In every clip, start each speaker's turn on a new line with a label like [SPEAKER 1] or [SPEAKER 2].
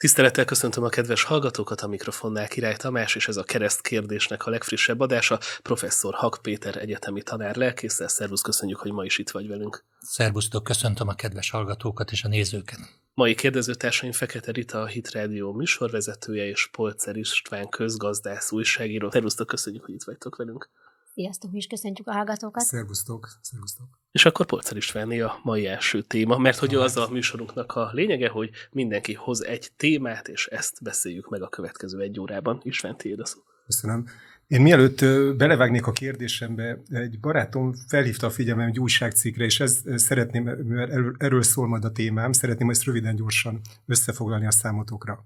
[SPEAKER 1] Tisztelettel köszöntöm a kedves hallgatókat, a mikrofonnál Király Tamás, és ez a kereszt kérdésnek a legfrissebb adása. Professzor Hak Péter egyetemi tanár lelkészsel. Szervusz, köszönjük, hogy ma is itt vagy velünk.
[SPEAKER 2] Szervusztok, köszöntöm a kedves hallgatókat és a nézőket.
[SPEAKER 1] Mai kérdezőtársaim Fekete Rita, a Hit Radio műsorvezetője, és Polcer István közgazdász újságíró. Szervusztok, köszönjük, hogy itt vagytok velünk.
[SPEAKER 3] Sziasztok, mi is köszöntjük a hallgatókat.
[SPEAKER 4] Szervusztok, szervusztok.
[SPEAKER 1] És akkor Polcer Istvánné a mai első téma, mert hogy az a műsorunknak a lényege, hogy mindenki hoz egy témát, és ezt beszéljük meg a következő egy órában. István, tiéd a szó.
[SPEAKER 4] Köszönöm. Én mielőtt belevágnék a kérdésembe, egy barátom felhívta a figyelmem egy újságcikkre, és ez szeretném, mert erről szól majd a témám, szeretném ezt röviden, gyorsan összefoglalni a számotokra.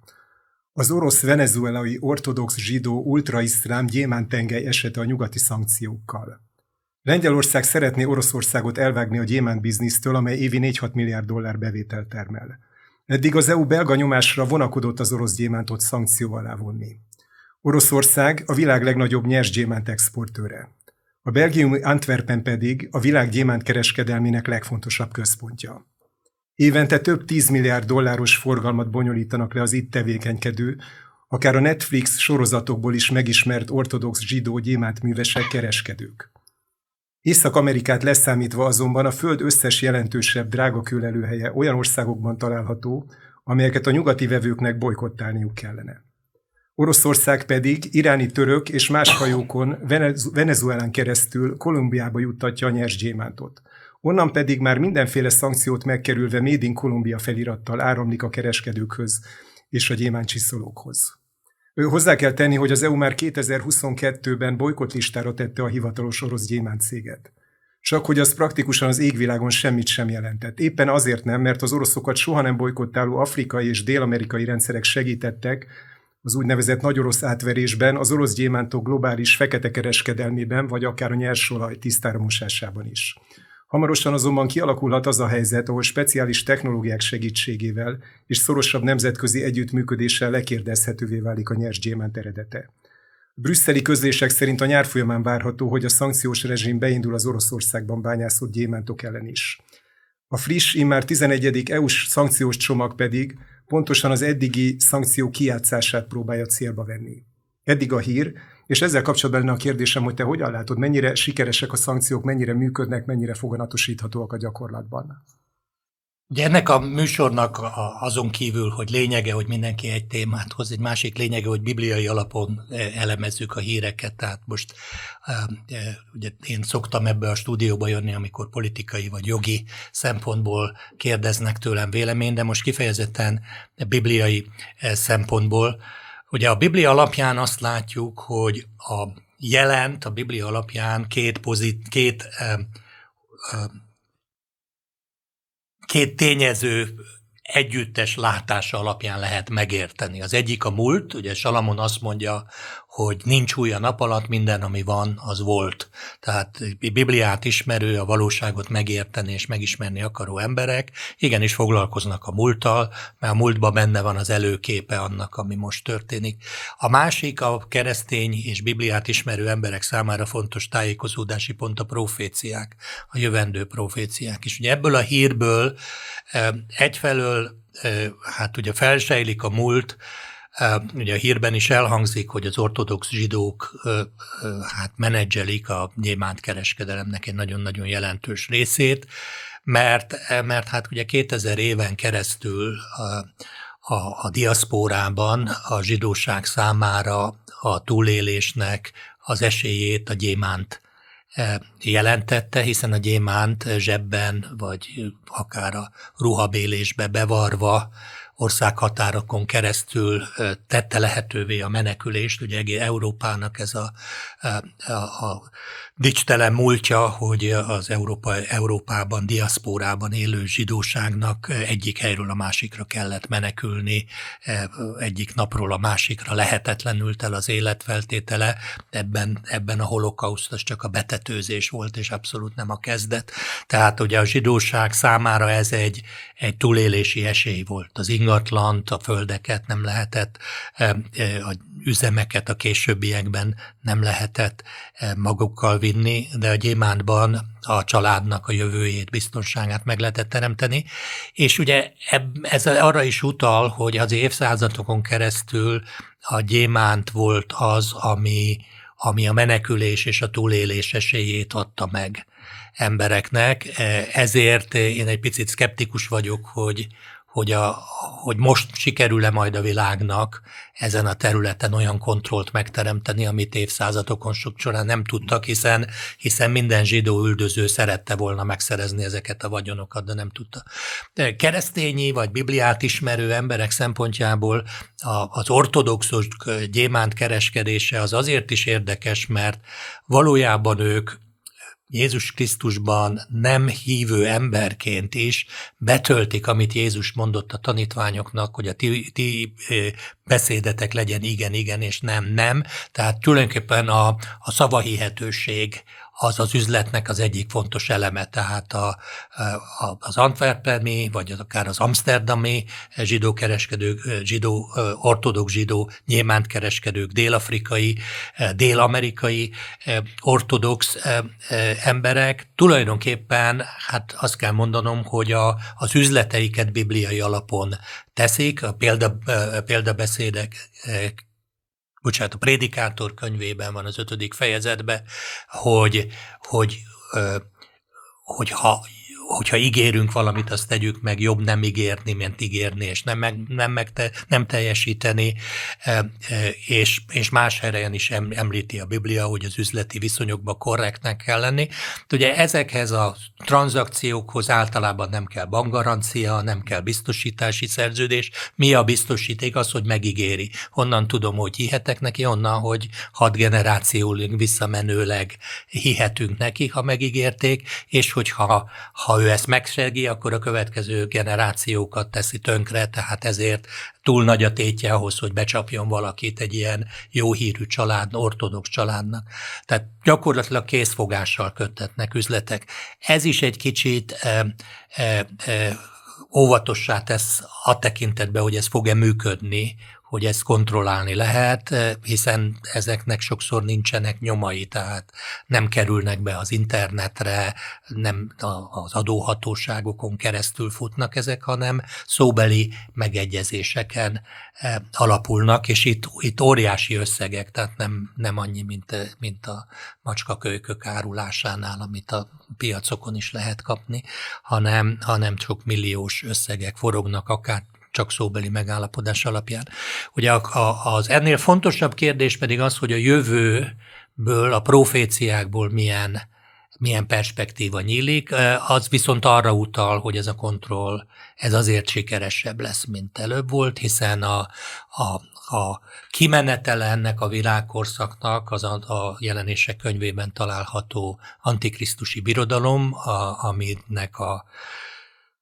[SPEAKER 4] Az orosz venezuelai ortodox zsidó ultraiszlám gyémántengely esete a nyugati szankciókkal. Lengyelország szeretné Oroszországot elvágni a gyémánt biznisztől, amely évi 4-6 milliárd dollár bevételt termel. Eddig az EU belga nyomásra vonakodott az orosz gyémántot szankció alá vonni. Oroszország a világ legnagyobb nyers gyémánt exportőre. A belgiumi Antwerpen pedig a világ gyémánt kereskedelmének legfontosabb központja. Évente több 10 milliárd dolláros forgalmat bonyolítanak le az itt tevékenykedő, akár a Netflix sorozatokból is megismert ortodox zsidó gyémántművesek kereskedők. Észak-Amerikát leszámítva azonban a Föld összes jelentősebb drágakőlelőhelye olyan országokban található, amelyeket a nyugati vevőknek bolykottálniuk kellene. Oroszország pedig iráni török és más hajókon Venezuelán keresztül Kolumbiába juttatja a nyers gyémántot. Onnan pedig már mindenféle szankciót megkerülve Made in Columbia felirattal áramlik a kereskedőkhöz és a gyémántcsiszolókhoz. Ő hozzá kell tenni, hogy az EU már 2022-ben bolykotlistára tette a hivatalos orosz gyémánt céget. Csak hogy az praktikusan az égvilágon semmit sem jelentett. Éppen azért nem, mert az oroszokat soha nem bolykottáló afrikai és dél-amerikai rendszerek segítettek az úgynevezett nagy orosz átverésben, az orosz gyémántok globális fekete kereskedelmében, vagy akár a nyersolaj tisztára mosásában is. Hamarosan azonban kialakulhat az a helyzet, ahol speciális technológiák segítségével és szorosabb nemzetközi együttműködéssel lekérdezhetővé válik a nyers gyémánt eredete. Brüsszeli közlések szerint a nyár folyamán várható, hogy a szankciós rezsim beindul az Oroszországban bányászott gyémántok ellen is. A friss, immár 11. EU-s szankciós csomag pedig pontosan az eddigi szankció kiátszását próbálja célba venni. Eddig a hír, és ezzel kapcsolatban lenne a kérdésem, hogy te hogyan látod, mennyire sikeresek a szankciók, mennyire működnek, mennyire foganatosíthatóak a gyakorlatban?
[SPEAKER 2] Ugye ennek a műsornak azon kívül, hogy lényege, hogy mindenki egy témát hoz, egy másik lényege, hogy bibliai alapon e, elemezzük a híreket. Tehát most e, e, ugye én szoktam ebbe a stúdióba jönni, amikor politikai vagy jogi szempontból kérdeznek tőlem vélemény, de most kifejezetten bibliai szempontból Ugye a Biblia alapján azt látjuk, hogy a jelent a Biblia alapján két, pozit, két, két tényező együttes látása alapján lehet megérteni. Az egyik a múlt, ugye Salamon azt mondja, hogy nincs új a nap alatt, minden, ami van, az volt. Tehát Bibliát ismerő, a valóságot megérteni és megismerni akaró emberek igenis foglalkoznak a múlttal, mert a múltban benne van az előképe annak, ami most történik. A másik a keresztény és Bibliát ismerő emberek számára fontos tájékozódási pont a proféciák, a jövendő proféciák. És ugye ebből a hírből egyfelől hát ugye felsejlik a múlt, Ugye a hírben is elhangzik, hogy az ortodox zsidók hát menedzselik a gyémánt kereskedelemnek egy nagyon-nagyon jelentős részét, mert, mert hát ugye 2000 éven keresztül a, a, a diaszpórában a zsidóság számára a túlélésnek az esélyét a gyémánt jelentette, hiszen a gyémánt zsebben, vagy akár a ruhabélésbe bevarva országhatárokon keresztül tette lehetővé a menekülést. Ugye egész Európának ez a, a, a dicstelen múltja, hogy az Európa, Európában, diaszpórában élő zsidóságnak egyik helyről a másikra kellett menekülni, egyik napról a másikra lehetetlenült el az életfeltétele. Ebben, ebben a holokauszt az csak a betetőzés volt, és abszolút nem a kezdet. Tehát ugye a zsidóság számára ez egy, egy túlélési esély volt. Az ingatlant, a földeket nem lehetett a üzemeket a későbbiekben nem lehetett magukkal vinni, de a gyémántban a családnak a jövőjét, biztonságát meg lehetett teremteni. És ugye ez arra is utal, hogy az évszázadokon keresztül a gyémánt volt az, ami, ami a menekülés és a túlélés esélyét adta meg embereknek. Ezért én egy picit szkeptikus vagyok, hogy, hogy, a, hogy most sikerül-e majd a világnak ezen a területen olyan kontrollt megteremteni, amit évszázadokon során nem tudtak, hiszen, hiszen minden zsidó üldöző szerette volna megszerezni ezeket a vagyonokat, de nem tudta. Keresztényi vagy bibliát ismerő emberek szempontjából az ortodoxos gyémánt kereskedése az azért is érdekes, mert valójában ők Jézus Krisztusban nem hívő emberként is betöltik, amit Jézus mondott a tanítványoknak, hogy a ti, ti beszédetek legyen igen, igen, és nem, nem. Tehát tulajdonképpen a, a szavahihetőség az az üzletnek az egyik fontos eleme, tehát a, a, az antwerpeni, vagy akár az amsterdami zsidó kereskedők, zsidó, ortodox zsidó, nyémánt kereskedők, dél-afrikai, dél-amerikai ortodox emberek. Tulajdonképpen, hát azt kell mondanom, hogy a, az üzleteiket bibliai alapon teszik, a példa, példabeszédek bocsánat, a Prédikátor könyvében van az ötödik fejezetben, hogy, hogy, hogy ha hogyha ígérünk valamit, azt tegyük meg, jobb nem ígérni, mint ígérni, és nem, meg, nem, meg te, nem teljesíteni, és, és más helyen is említi a Biblia, hogy az üzleti viszonyokban korrektnek kell lenni. Ugye ezekhez a tranzakciókhoz általában nem kell bankgarancia, nem kell biztosítási szerződés. Mi a biztosíték? Az, hogy megígéri. Honnan tudom, hogy hihetek neki? Onnan, hogy hat generációlig visszamenőleg hihetünk neki, ha megígérték, és hogyha ha ő ezt megsegi, akkor a következő generációkat teszi tönkre, tehát ezért túl nagy a tétje ahhoz, hogy becsapjon valakit egy ilyen jó hírű család, ortodox családnak. Tehát gyakorlatilag készfogással köttetnek üzletek. Ez is egy kicsit e, e, e, óvatossá tesz a tekintetbe, hogy ez fog-e működni, hogy ezt kontrollálni lehet, eh, hiszen ezeknek sokszor nincsenek nyomai, tehát nem kerülnek be az internetre, nem az adóhatóságokon keresztül futnak ezek, hanem szóbeli megegyezéseken eh, alapulnak, és itt, itt óriási összegek, tehát nem, nem annyi, mint, mint a macskakölykök árulásánál, amit a piacokon is lehet kapni, hanem, hanem sok milliós összegek forognak, akár csak szóbeli megállapodás alapján. Ugye az ennél fontosabb kérdés pedig az, hogy a jövőből, a proféciákból milyen, milyen perspektíva nyílik, az viszont arra utal, hogy ez a kontroll, ez azért sikeresebb lesz, mint előbb volt, hiszen a, a, a kimenetele ennek a világkorszaknak az a, a jelenések könyvében található antikrisztusi birodalom, a, aminek a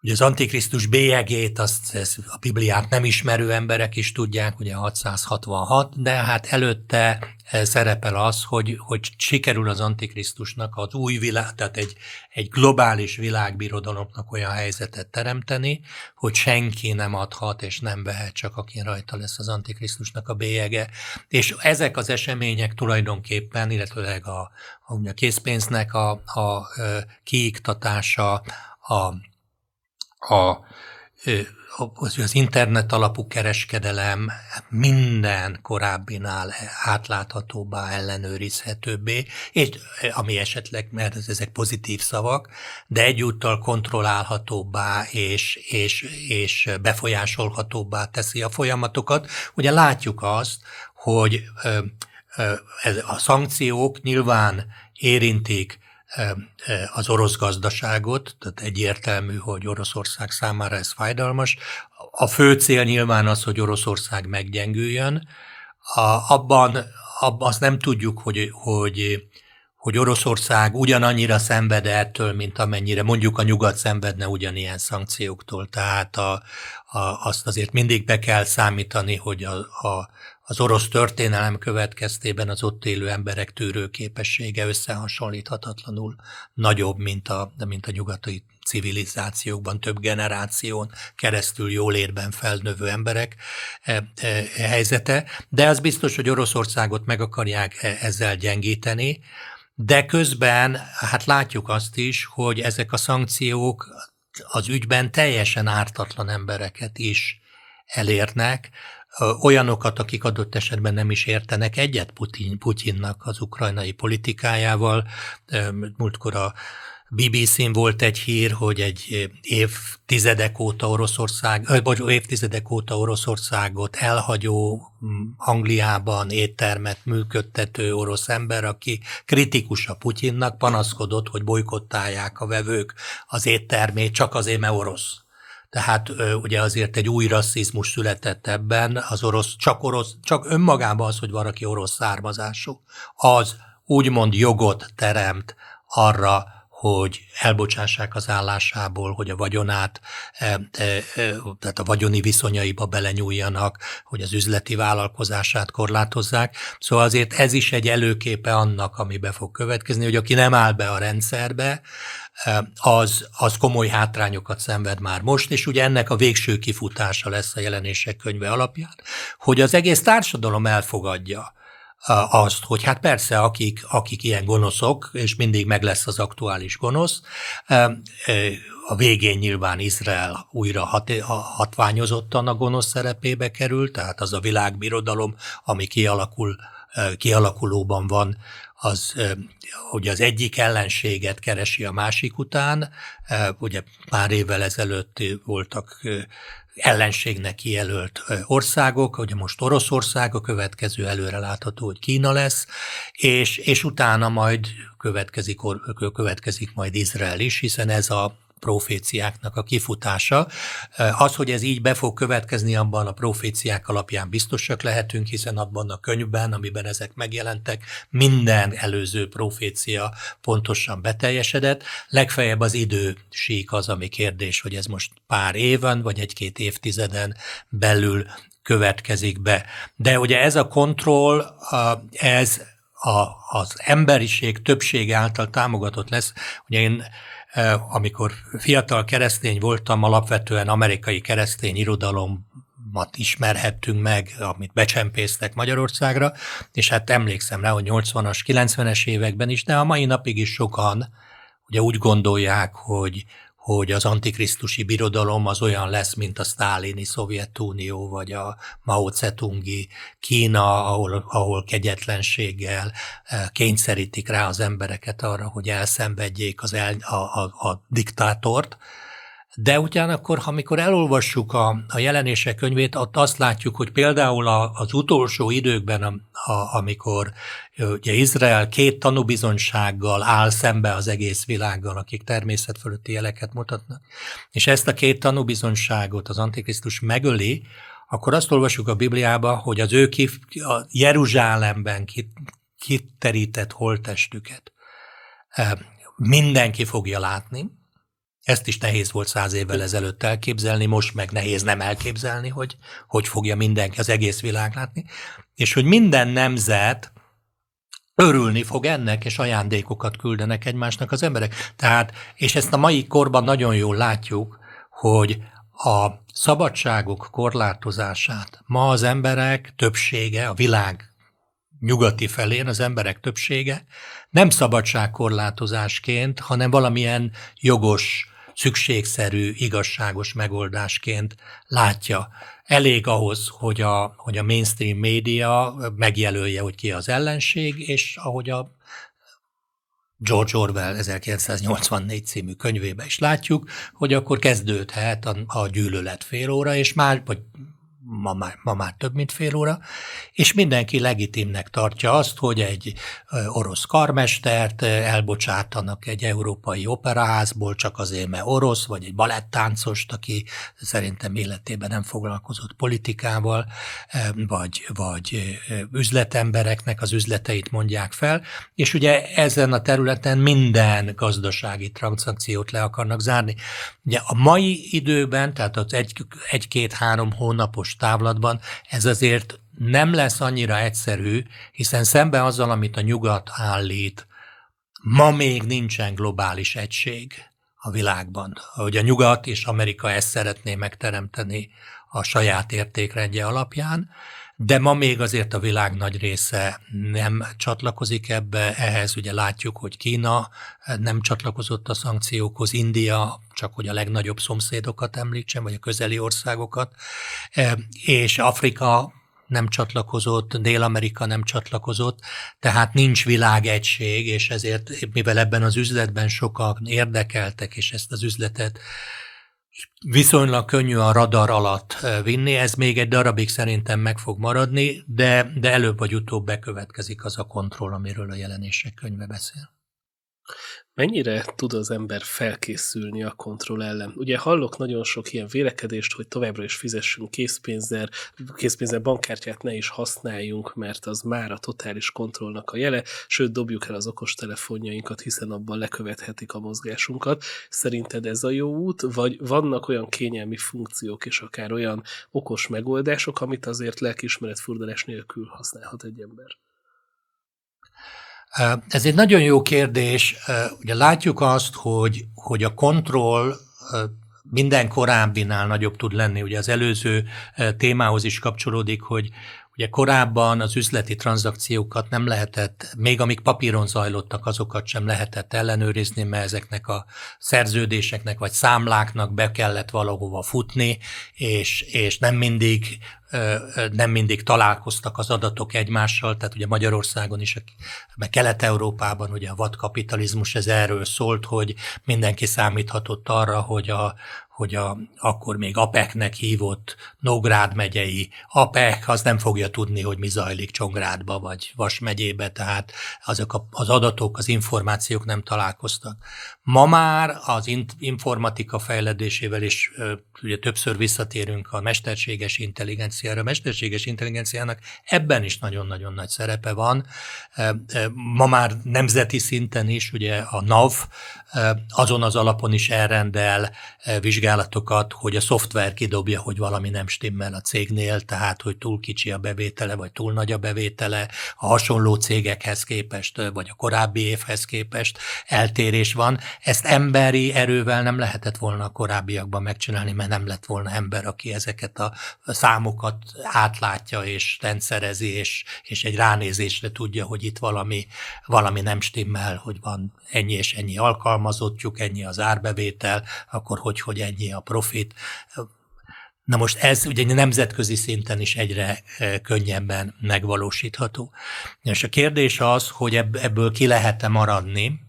[SPEAKER 2] Ugye az Antikrisztus bélyegét, azt ezt a Bibliát nem ismerő emberek is tudják, ugye 666, de hát előtte eh, szerepel az, hogy, hogy sikerül az Antikrisztusnak az új világ, tehát egy, egy globális világbirodalomnak olyan helyzetet teremteni, hogy senki nem adhat és nem vehet, csak aki rajta lesz az Antikrisztusnak a bélyege. És ezek az események tulajdonképpen, illetőleg a, a, a készpénznek a, a, a kiiktatása, a a, az internet alapú kereskedelem minden korábbinál átláthatóbbá, ellenőrizhetőbbé, és ami esetleg, mert ezek pozitív szavak, de egyúttal kontrollálhatóbbá és, és, és befolyásolhatóbbá teszi a folyamatokat. Ugye látjuk azt, hogy a szankciók nyilván érintik az orosz gazdaságot, tehát egyértelmű, hogy Oroszország számára ez fájdalmas. A fő cél nyilván az, hogy Oroszország meggyengüljön. A, abban, abban azt nem tudjuk, hogy, hogy, hogy Oroszország ugyanannyira szenved ettől, mint amennyire mondjuk a nyugat szenvedne ugyanilyen szankcióktól. Tehát a, azt azért mindig be kell számítani, hogy a, a, az orosz történelem következtében az ott élő emberek tűrőképessége összehasonlíthatatlanul nagyobb, mint a, mint a nyugati civilizációkban több generáción keresztül jólétben felnövő emberek e, e, helyzete, de az biztos, hogy Oroszországot meg akarják e, ezzel gyengíteni, de közben hát látjuk azt is, hogy ezek a szankciók az ügyben teljesen ártatlan embereket is elérnek, olyanokat, akik adott esetben nem is értenek egyet Putin, Putyinnak az ukrajnai politikájával. Múltkor a BBC-n volt egy hír, hogy egy évtizedek óta Oroszország, vagy évtizedek óta Oroszországot elhagyó Angliában éttermet működtető orosz ember, aki kritikus a Putyinnak, panaszkodott, hogy bolykottálják a vevők az éttermét csak azért, mert orosz. Tehát ugye azért egy új rasszizmus született ebben, az orosz, csak, orosz, csak önmagában az, hogy valaki orosz származású, az úgymond jogot teremt arra, hogy elbocsássák az állásából, hogy a vagyonát, e, e, e, tehát a vagyoni viszonyaiba belenyúljanak, hogy az üzleti vállalkozását korlátozzák. Szóval azért ez is egy előképe annak, ami be fog következni, hogy aki nem áll be a rendszerbe, az, az komoly hátrányokat szenved már most, és ugye ennek a végső kifutása lesz a jelenések könyve alapján, hogy az egész társadalom elfogadja, azt, hogy hát persze, akik, akik ilyen gonoszok, és mindig meg lesz az aktuális gonosz, a végén nyilván Izrael újra hat, hatványozottan a gonosz szerepébe kerül, tehát az a világbirodalom, ami kialakul, kialakulóban van, az, hogy az egyik ellenséget keresi a másik után. Ugye pár évvel ezelőtt voltak ellenségnek kijelölt országok, ugye most Oroszország, a következő előre látható, hogy Kína lesz, és, és utána majd következik, következik majd Izrael is, hiszen ez a proféciáknak a kifutása. Az, hogy ez így be fog következni, abban a proféciák alapján biztosak lehetünk, hiszen abban a könyvben, amiben ezek megjelentek, minden előző profécia pontosan beteljesedett. Legfeljebb az idő sík az, ami kérdés, hogy ez most pár éven, vagy egy-két évtizeden belül következik be. De ugye ez a kontroll, ez a, az emberiség többsége által támogatott lesz. Ugye én amikor fiatal keresztény voltam, alapvetően amerikai keresztény irodalom ismerhettünk meg, amit becsempésztek Magyarországra, és hát emlékszem rá, hogy 80-as, 90-es években is, de a mai napig is sokan ugye úgy gondolják, hogy hogy az antikrisztusi birodalom az olyan lesz, mint a sztálini Szovjetunió, vagy a Mao Tse-tungi Kína, ahol, ahol kegyetlenséggel eh, kényszerítik rá az embereket arra, hogy elszenvedjék az el, a, a, a diktátort, de ugyanakkor, amikor elolvassuk a, a jelenések könyvét, ott azt látjuk, hogy például a, az utolsó időkben, a, a, amikor ugye Izrael két tanúbizonysággal áll szembe az egész világgal, akik természet fölötti jeleket mutatnak, és ezt a két tanúbizonyságot az Antikrisztus megöli, akkor azt olvasjuk a Bibliában, hogy az ő kif, a Jeruzsálemben kiterített holtestüket mindenki fogja látni, ezt is nehéz volt száz évvel ezelőtt elképzelni, most meg nehéz nem elképzelni, hogy hogy fogja mindenki, az egész világ látni, és hogy minden nemzet örülni fog ennek, és ajándékokat küldenek egymásnak az emberek. Tehát, és ezt a mai korban nagyon jól látjuk, hogy a szabadságok korlátozását ma az emberek többsége, a világ nyugati felén az emberek többsége nem szabadságkorlátozásként, hanem valamilyen jogos szükségszerű, igazságos megoldásként látja. Elég ahhoz, hogy a, hogy a mainstream média megjelölje, hogy ki az ellenség, és ahogy a George Orwell 1984 című könyvébe is látjuk, hogy akkor kezdődhet a, a gyűlölet fél óra, és más, vagy ma már, ma már több mint fél óra, és mindenki legitimnek tartja azt, hogy egy orosz karmestert elbocsátanak egy európai operaházból csak azért, mert orosz, vagy egy balettáncost, aki szerintem életében nem foglalkozott politikával, vagy, vagy üzletembereknek az üzleteit mondják fel, és ugye ezen a területen minden gazdasági tranzakciót le akarnak zárni. Ugye a mai időben, tehát az egy, egy-két-három hónapos távlatban ez azért nem lesz annyira egyszerű, hiszen szemben azzal, amit a nyugat állít, ma még nincsen globális egység a világban. Hogy a nyugat és Amerika ezt szeretné megteremteni a saját értékrendje alapján, de ma még azért a világ nagy része nem csatlakozik ebbe, ehhez ugye látjuk, hogy Kína nem csatlakozott a szankciókhoz, India, csak hogy a legnagyobb szomszédokat említsem, vagy a közeli országokat, e, és Afrika nem csatlakozott, Dél-Amerika nem csatlakozott, tehát nincs világegység, és ezért, mivel ebben az üzletben sokan érdekeltek, és ezt az üzletet viszonylag könnyű a radar alatt vinni, ez még egy darabig szerintem meg fog maradni, de, de előbb vagy utóbb bekövetkezik az a kontroll, amiről a jelenések könyve beszél.
[SPEAKER 1] Mennyire tud az ember felkészülni a kontroll ellen? Ugye hallok nagyon sok ilyen vélekedést, hogy továbbra is fizessünk készpénzzel, készpénzzel bankkártyát ne is használjunk, mert az már a totális kontrollnak a jele, sőt dobjuk el az okos telefonjainkat, hiszen abban lekövethetik a mozgásunkat. Szerinted ez a jó út, vagy vannak olyan kényelmi funkciók és akár olyan okos megoldások, amit azért lelkiismeret furdalás nélkül használhat egy ember?
[SPEAKER 2] Ez egy nagyon jó kérdés. Ugye látjuk azt, hogy, hogy a kontroll minden korábbinál nagyobb tud lenni. Ugye az előző témához is kapcsolódik, hogy Ugye korábban az üzleti tranzakciókat nem lehetett, még amíg papíron zajlottak, azokat sem lehetett ellenőrizni, mert ezeknek a szerződéseknek vagy számláknak be kellett valahova futni, és, és nem mindig nem mindig találkoztak az adatok egymással, tehát ugye Magyarországon is, meg Kelet-Európában ugye a vadkapitalizmus ez erről szólt, hogy mindenki számíthatott arra, hogy a, hogy a, akkor még APEC-nek hívott Nógrád megyei APEC, az nem fogja tudni, hogy mi zajlik Csongrádba vagy Vas megyébe, tehát azok a, az adatok, az információk nem találkoztak. Ma már az informatika fejledésével is ugye többször visszatérünk a mesterséges intelligenciára. A mesterséges intelligenciának ebben is nagyon-nagyon nagy szerepe van. Ma már nemzeti szinten is, ugye a NAV azon az alapon is elrendel vizsgálatokat, hogy a szoftver kidobja, hogy valami nem stimmel a cégnél, tehát hogy túl kicsi a bevétele, vagy túl nagy a bevétele, a hasonló cégekhez képest, vagy a korábbi évhez képest eltérés van. Ezt emberi erővel nem lehetett volna a korábbiakban megcsinálni, mert nem lett volna ember, aki ezeket a számokat átlátja és rendszerezi, és, és egy ránézésre tudja, hogy itt valami, valami nem stimmel, hogy van ennyi és ennyi alkalmazottjuk, ennyi az árbevétel, akkor hogy, hogy ennyi a profit. Na most ez ugye nemzetközi szinten is egyre e, könnyebben megvalósítható. És a kérdés az, hogy ebből ki lehet-e maradni,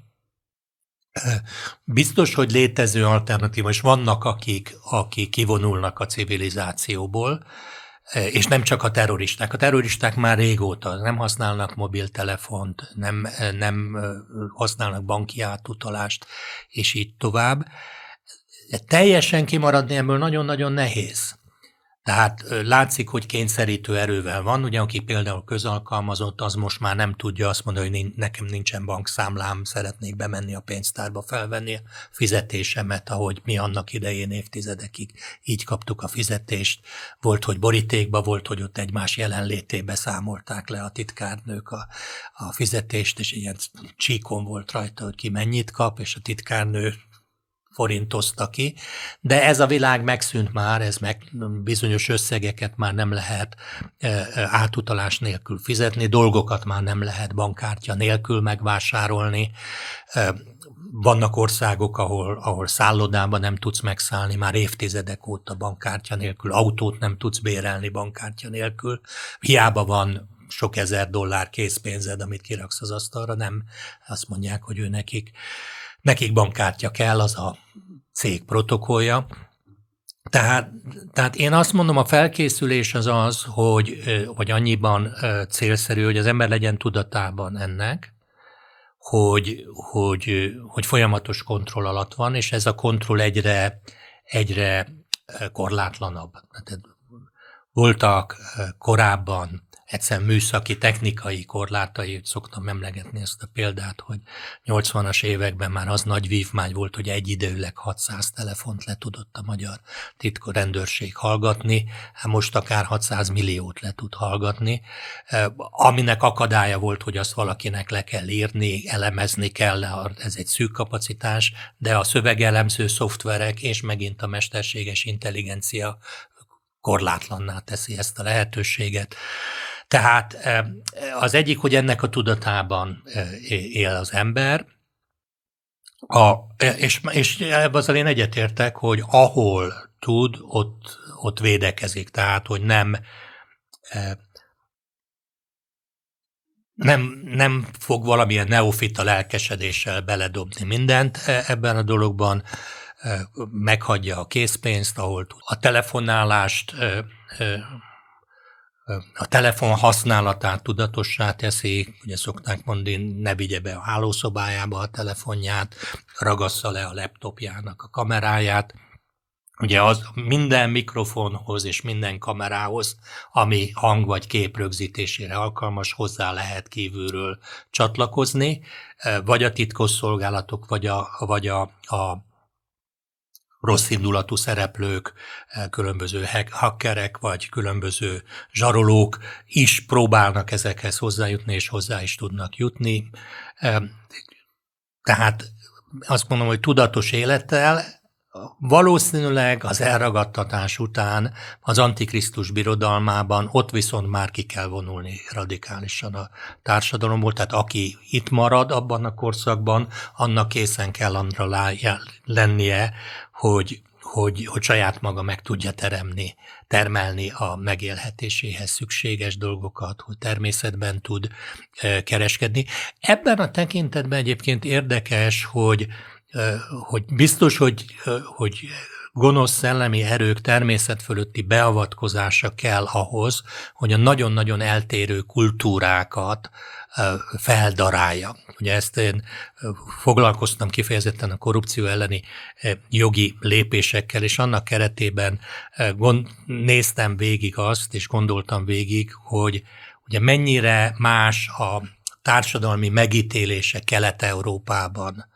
[SPEAKER 2] Biztos, hogy létező alternatíva, és vannak akik, akik kivonulnak a civilizációból, és nem csak a terroristák. A terroristák már régóta nem használnak mobiltelefont, nem, nem használnak banki átutalást, és így tovább. De teljesen kimaradni ebből nagyon-nagyon nehéz. Tehát látszik, hogy kényszerítő erővel van, ugye aki például közalkalmazott, az most már nem tudja azt mondani, hogy nekem nincsen bankszámlám, szeretnék bemenni a pénztárba felvenni a fizetésemet, ahogy mi annak idején évtizedekig így kaptuk a fizetést. Volt, hogy borítékba, volt, hogy ott egymás jelenlétébe számolták le a titkárnők a, a fizetést, és ilyen csíkon volt rajta, hogy ki mennyit kap, és a titkárnő forintozta ki, de ez a világ megszűnt már, ez meg bizonyos összegeket már nem lehet e, e, átutalás nélkül fizetni, dolgokat már nem lehet bankkártya nélkül megvásárolni. E, vannak országok, ahol, ahol szállodában nem tudsz megszállni, már évtizedek óta bankkártya nélkül, autót nem tudsz bérelni bankkártya nélkül. Hiába van sok ezer dollár készpénzed, amit kiraksz az asztalra, nem azt mondják, hogy ő nekik Nekik bankkártya kell, az a cég protokollja. Tehát, tehát én azt mondom, a felkészülés az az, hogy, hogy annyiban célszerű, hogy az ember legyen tudatában ennek, hogy, hogy, hogy folyamatos kontroll alatt van, és ez a kontroll egyre, egyre korlátlanabb. Voltak korábban egyszerűen műszaki, technikai korlátai, szoktam emlegetni ezt a példát, hogy 80-as években már az nagy vívmány volt, hogy egyidejűleg 600 telefont le tudott a magyar titkor rendőrség hallgatni, hát most akár 600 milliót le tud hallgatni, aminek akadálya volt, hogy azt valakinek le kell írni, elemezni kell, ez egy szűk kapacitás, de a szövegelemző szoftverek és megint a mesterséges intelligencia korlátlanná teszi ezt a lehetőséget. Tehát az egyik, hogy ennek a tudatában él az ember, a, és, és ebben én egyetértek, hogy ahol tud, ott, ott védekezik. Tehát, hogy nem nem, nem fog valamilyen neofita lelkesedéssel beledobni mindent ebben a dologban, meghagyja a készpénzt, ahol tud. A telefonálást a telefon használatát tudatossá teszi, ugye szokták mondani, ne vigye be a hálószobájába a telefonját, ragassza le a laptopjának a kameráját, Ugye az minden mikrofonhoz és minden kamerához, ami hang vagy kép rögzítésére alkalmas, hozzá lehet kívülről csatlakozni, vagy a titkosszolgálatok, vagy a, vagy a, a rossz indulatú szereplők, eh, különböző hackerek vagy különböző zsarolók is próbálnak ezekhez hozzájutni, és hozzá is tudnak jutni. Eh, tehát azt mondom, hogy tudatos élettel Valószínűleg az elragadtatás után az Antikrisztus birodalmában ott viszont már ki kell vonulni radikálisan a társadalomból, tehát aki itt marad abban a korszakban, annak készen kell anra lennie, hogy, hogy, hogy saját maga meg tudja teremni, termelni a megélhetéséhez szükséges dolgokat, hogy természetben tud kereskedni. Ebben a tekintetben egyébként érdekes, hogy hogy biztos, hogy, hogy gonosz szellemi erők természet fölötti beavatkozása kell ahhoz, hogy a nagyon-nagyon eltérő kultúrákat feldarálja. Ugye ezt én foglalkoztam kifejezetten a korrupció elleni jogi lépésekkel, és annak keretében gond, néztem végig azt, és gondoltam végig, hogy ugye mennyire más a társadalmi megítélése Kelet-Európában,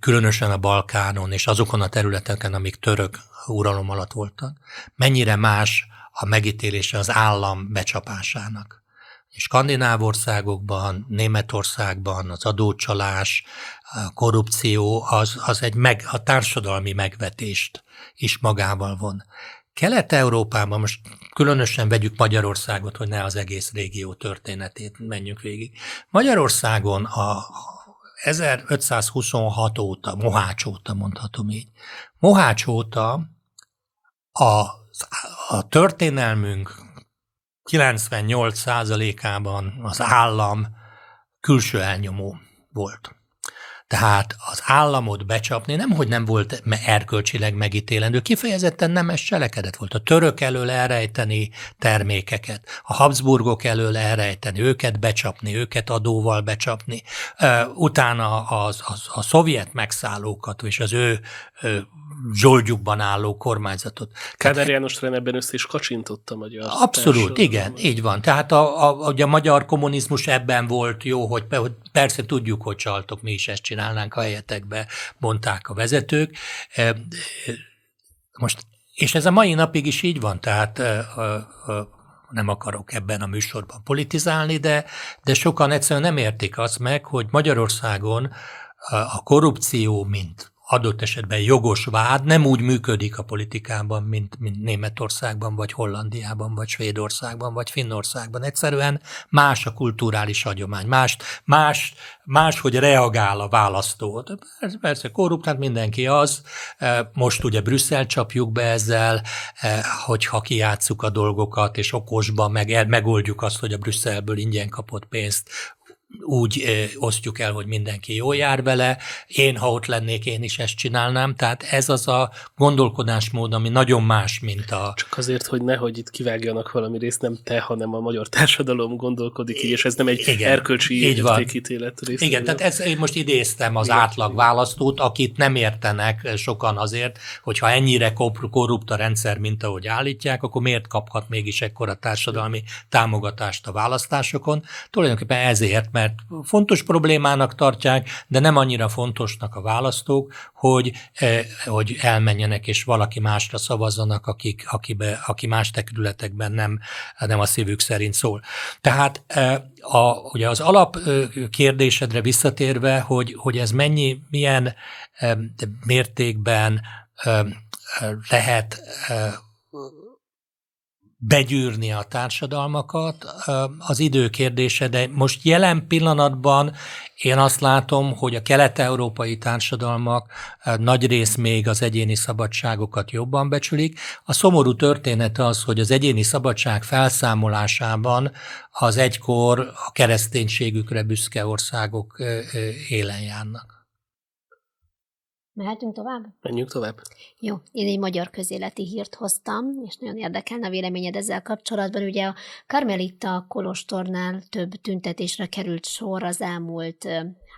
[SPEAKER 2] különösen a Balkánon és azokon a területeken, amik török uralom alatt voltak, mennyire más a megítélése az állam becsapásának. Skandináv országokban, Németországban az adócsalás, a korrupció az, az egy meg, a társadalmi megvetést is magával von. Kelet-Európában most különösen vegyük Magyarországot, hogy ne az egész régió történetét menjünk végig. Magyarországon a, 1526 óta, Mohács óta mondhatom így, Mohács óta a, a történelmünk 98%-ában az állam külső elnyomó volt. Tehát az államot becsapni nem, hogy nem volt erkölcsileg megítélendő, kifejezetten nemes cselekedet volt. A török elől elrejteni termékeket, a Habsburgok elől elrejteni, őket becsapni, őket adóval becsapni, utána az, az, a szovjet megszállókat és az ő zsoldjukban álló kormányzatot.
[SPEAKER 1] Kádár János ebben össze is kacsintott a magyar.
[SPEAKER 2] Abszolút, igen, így van. Tehát a, a, a, a magyar kommunizmus ebben volt jó, hogy, hogy persze tudjuk, hogy csaltok, mi is ezt csinálnánk a helyetekbe, mondták a vezetők. Most, és ez a mai napig is így van, tehát nem akarok ebben a műsorban politizálni, de, de sokan egyszerűen nem értik azt meg, hogy Magyarországon a korrupció, mint adott esetben jogos vád nem úgy működik a politikában, mint, mint Németországban, vagy Hollandiában, vagy Svédországban, vagy Finnországban. Egyszerűen más a kulturális hagyomány, más, más, más hogy reagál a választó. Persze, persze korrupt, hát mindenki az. E, most ugye Brüsszel csapjuk be ezzel, e, hogyha kijátszuk a dolgokat, és okosban meg, megoldjuk azt, hogy a Brüsszelből ingyen kapott pénzt úgy osztjuk el, hogy mindenki jól jár vele. Én, ha ott lennék, én is ezt csinálnám. Tehát ez az a gondolkodásmód, ami nagyon más, mint a...
[SPEAKER 1] Csak azért, hogy nehogy itt kivágjanak valami részt, nem te, hanem a magyar társadalom gondolkodik így, és ez nem egy Igen, erkölcsi értékítélet rész.
[SPEAKER 2] Igen, tehát ez, én most idéztem az Igen. átlag választót, akit nem értenek sokan azért, hogyha ennyire korrupt a rendszer, mint ahogy állítják, akkor miért kaphat mégis ekkora társadalmi támogatást a választásokon? Tulajdonképpen ezért, mert fontos problémának tartják, de nem annyira fontosnak a választók, hogy, eh, hogy elmenjenek és valaki másra szavazzanak, akik, akibe, aki más területekben nem, nem a szívük szerint szól. Tehát eh, a, ugye az alap eh, kérdésedre visszatérve, hogy, hogy ez mennyi, milyen mértékben lehet begyűrni a társadalmakat, az idő kérdése, de most jelen pillanatban én azt látom, hogy a kelet-európai társadalmak nagy rész még az egyéni szabadságokat jobban becsülik. A szomorú történet az, hogy az egyéni szabadság felszámolásában az egykor a kereszténységükre büszke országok élen járnak.
[SPEAKER 3] Mehetünk tovább?
[SPEAKER 1] Menjünk tovább.
[SPEAKER 3] Jó, én egy magyar közéleti hírt hoztam, és nagyon érdekelne a véleményed ezzel kapcsolatban. Ugye a Karmelita Kolostornál több tüntetésre került sor az elmúlt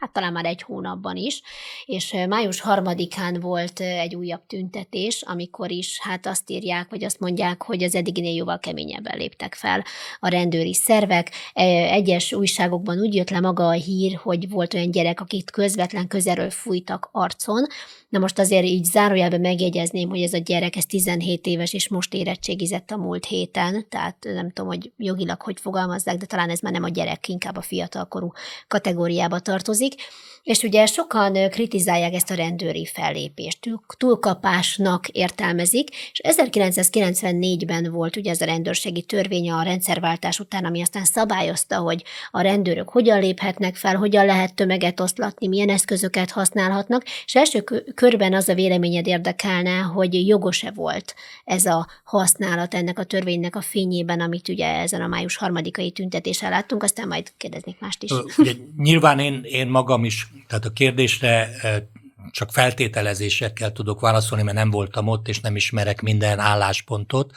[SPEAKER 3] hát talán már egy hónapban is, és május harmadikán volt egy újabb tüntetés, amikor is hát azt írják, vagy azt mondják, hogy az eddiginél jóval keményebben léptek fel a rendőri szervek. Egyes újságokban úgy jött le maga a hír, hogy volt olyan gyerek, akit közvetlen közelről fújtak arcon, Na most azért így zárójelben megjegyezném, hogy ez a gyerek, ez 17 éves, és most érettségizett a múlt héten, tehát nem tudom, hogy jogilag hogy fogalmazzák, de talán ez már nem a gyerek, inkább a fiatalkorú kategóriába tartozik. week És ugye sokan kritizálják ezt a rendőri fellépést, túlkapásnak értelmezik, és 1994-ben volt ugye ez a rendőrségi törvény a rendszerváltás után, ami aztán szabályozta, hogy a rendőrök hogyan léphetnek fel, hogyan lehet tömeget oszlatni, milyen eszközöket használhatnak, és első körben az a véleményed érdekelne, hogy jogos-e volt ez a használat ennek a törvénynek a fényében, amit ugye ezen a május harmadikai tüntetésen láttunk, aztán majd kérdeznék mást is.
[SPEAKER 2] Ugye, nyilván én, én magam is tehát a kérdésre csak feltételezésekkel tudok válaszolni, mert nem voltam ott, és nem ismerek minden álláspontot.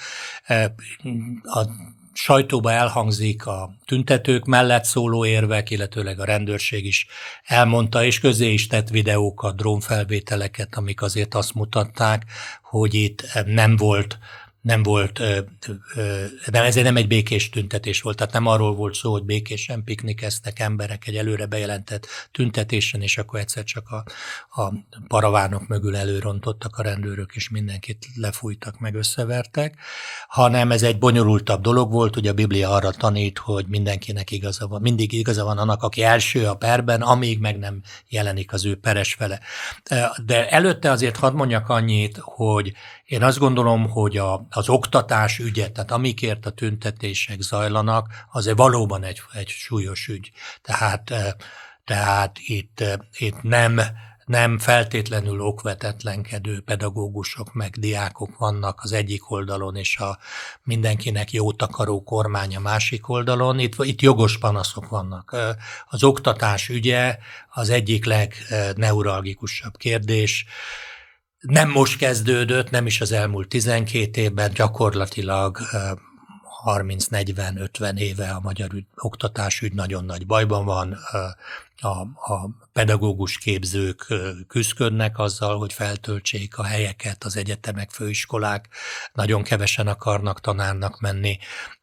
[SPEAKER 2] A sajtóba elhangzik a tüntetők mellett szóló érvek, illetőleg a rendőrség is elmondta, és közé is tett videókat, drónfelvételeket, amik azért azt mutatták, hogy itt nem volt nem volt, nem, ez nem egy békés tüntetés volt, tehát nem arról volt szó, hogy békésen piknikeztek emberek egy előre bejelentett tüntetésen, és akkor egyszer csak a, a paravánok mögül előrontottak a rendőrök, és mindenkit lefújtak, meg összevertek, hanem ez egy bonyolultabb dolog volt, ugye a Biblia arra tanít, hogy mindenkinek igaza van, mindig igaza van annak, aki első a perben, amíg meg nem jelenik az ő peres fele. De előtte azért hadd mondjak annyit, hogy én azt gondolom, hogy a, az oktatás ügye, tehát amikért a tüntetések zajlanak, az valóban egy, egy súlyos ügy. Tehát, eh, tehát itt, eh, itt nem, nem feltétlenül okvetetlenkedő pedagógusok meg diákok vannak az egyik oldalon, és a mindenkinek jó takaró kormány a másik oldalon. Itt, itt jogos panaszok vannak. Eh, az oktatás ügye az egyik legneuralgikusabb kérdés nem most kezdődött, nem is az elmúlt 12 évben, gyakorlatilag 30-40-50 éve a magyar ügy, oktatásügy nagyon nagy bajban van. A, a pedagógus képzők küzdködnek azzal, hogy feltöltsék a helyeket az egyetemek, főiskolák. Nagyon kevesen akarnak tanárnak menni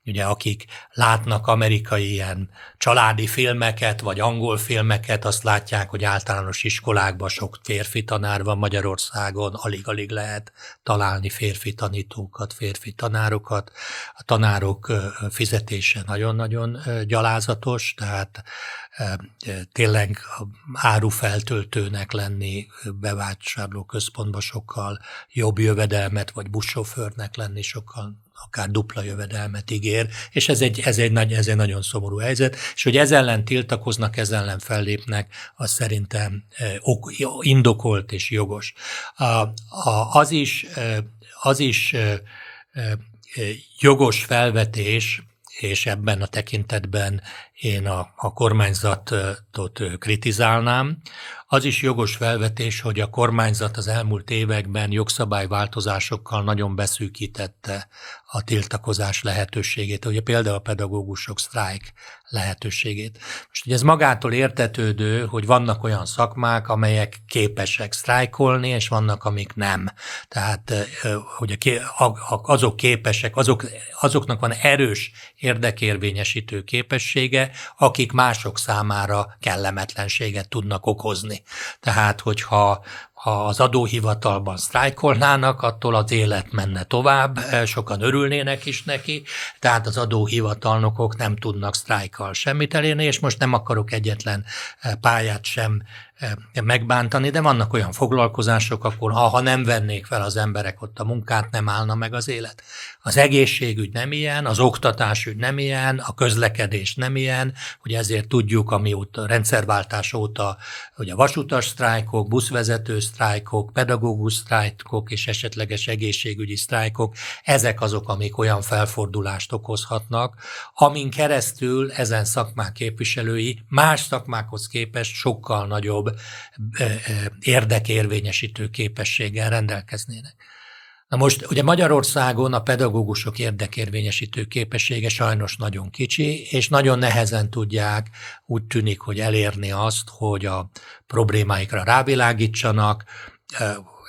[SPEAKER 2] ugye akik látnak amerikai ilyen családi filmeket, vagy angol filmeket, azt látják, hogy általános iskolákban sok férfi tanár van Magyarországon, alig-alig lehet találni férfi tanítókat, férfi tanárokat. A tanárok fizetése nagyon-nagyon gyalázatos, tehát tényleg árufeltöltőnek lenni bevásárló központban sokkal jobb jövedelmet, vagy buszsofőrnek lenni sokkal akár dupla jövedelmet ígér, és ez egy, ez egy, nagy, ez egy nagyon szomorú helyzet, és hogy ez ellen tiltakoznak, ez ellen fellépnek, az szerintem ok, indokolt és jogos. A, az is, az is jogos felvetés, és ebben a tekintetben én a, a kormányzatot kritizálnám. Az is jogos felvetés, hogy a kormányzat az elmúlt években jogszabályváltozásokkal nagyon beszűkítette a tiltakozás lehetőségét, ugye például a pedagógusok sztrájk lehetőségét. Most ugye ez magától értetődő, hogy vannak olyan szakmák, amelyek képesek sztrájkolni, és vannak, amik nem. Tehát, hogy azok képesek, azok, azoknak van erős érdekérvényesítő képessége, akik mások számára kellemetlenséget tudnak okozni. Tehát, hogyha ha az adóhivatalban sztrájkolnának, attól az élet menne tovább, sokan örülnének is neki, tehát az adóhivatalnokok nem tudnak sztrájkkal semmit elérni, és most nem akarok egyetlen pályát sem megbántani, de vannak olyan foglalkozások, akkor ha, ha nem vennék fel az emberek ott a munkát, nem állna meg az élet. Az egészségügy nem ilyen, az oktatásügy nem ilyen, a közlekedés nem ilyen, hogy ezért tudjuk, amióta rendszerváltás óta, hogy a vasutas sztrájkok, buszvezető sztrájkok, pedagógus sztrájkok és esetleges egészségügyi sztrájkok, ezek azok, amik olyan felfordulást okozhatnak, amin keresztül ezen szakmák képviselői más szakmákhoz képest sokkal nagyobb érdekérvényesítő képességgel rendelkeznének. Na most ugye Magyarországon a pedagógusok érdekérvényesítő képessége sajnos nagyon kicsi, és nagyon nehezen tudják úgy tűnik, hogy elérni azt, hogy a problémáikra rávilágítsanak.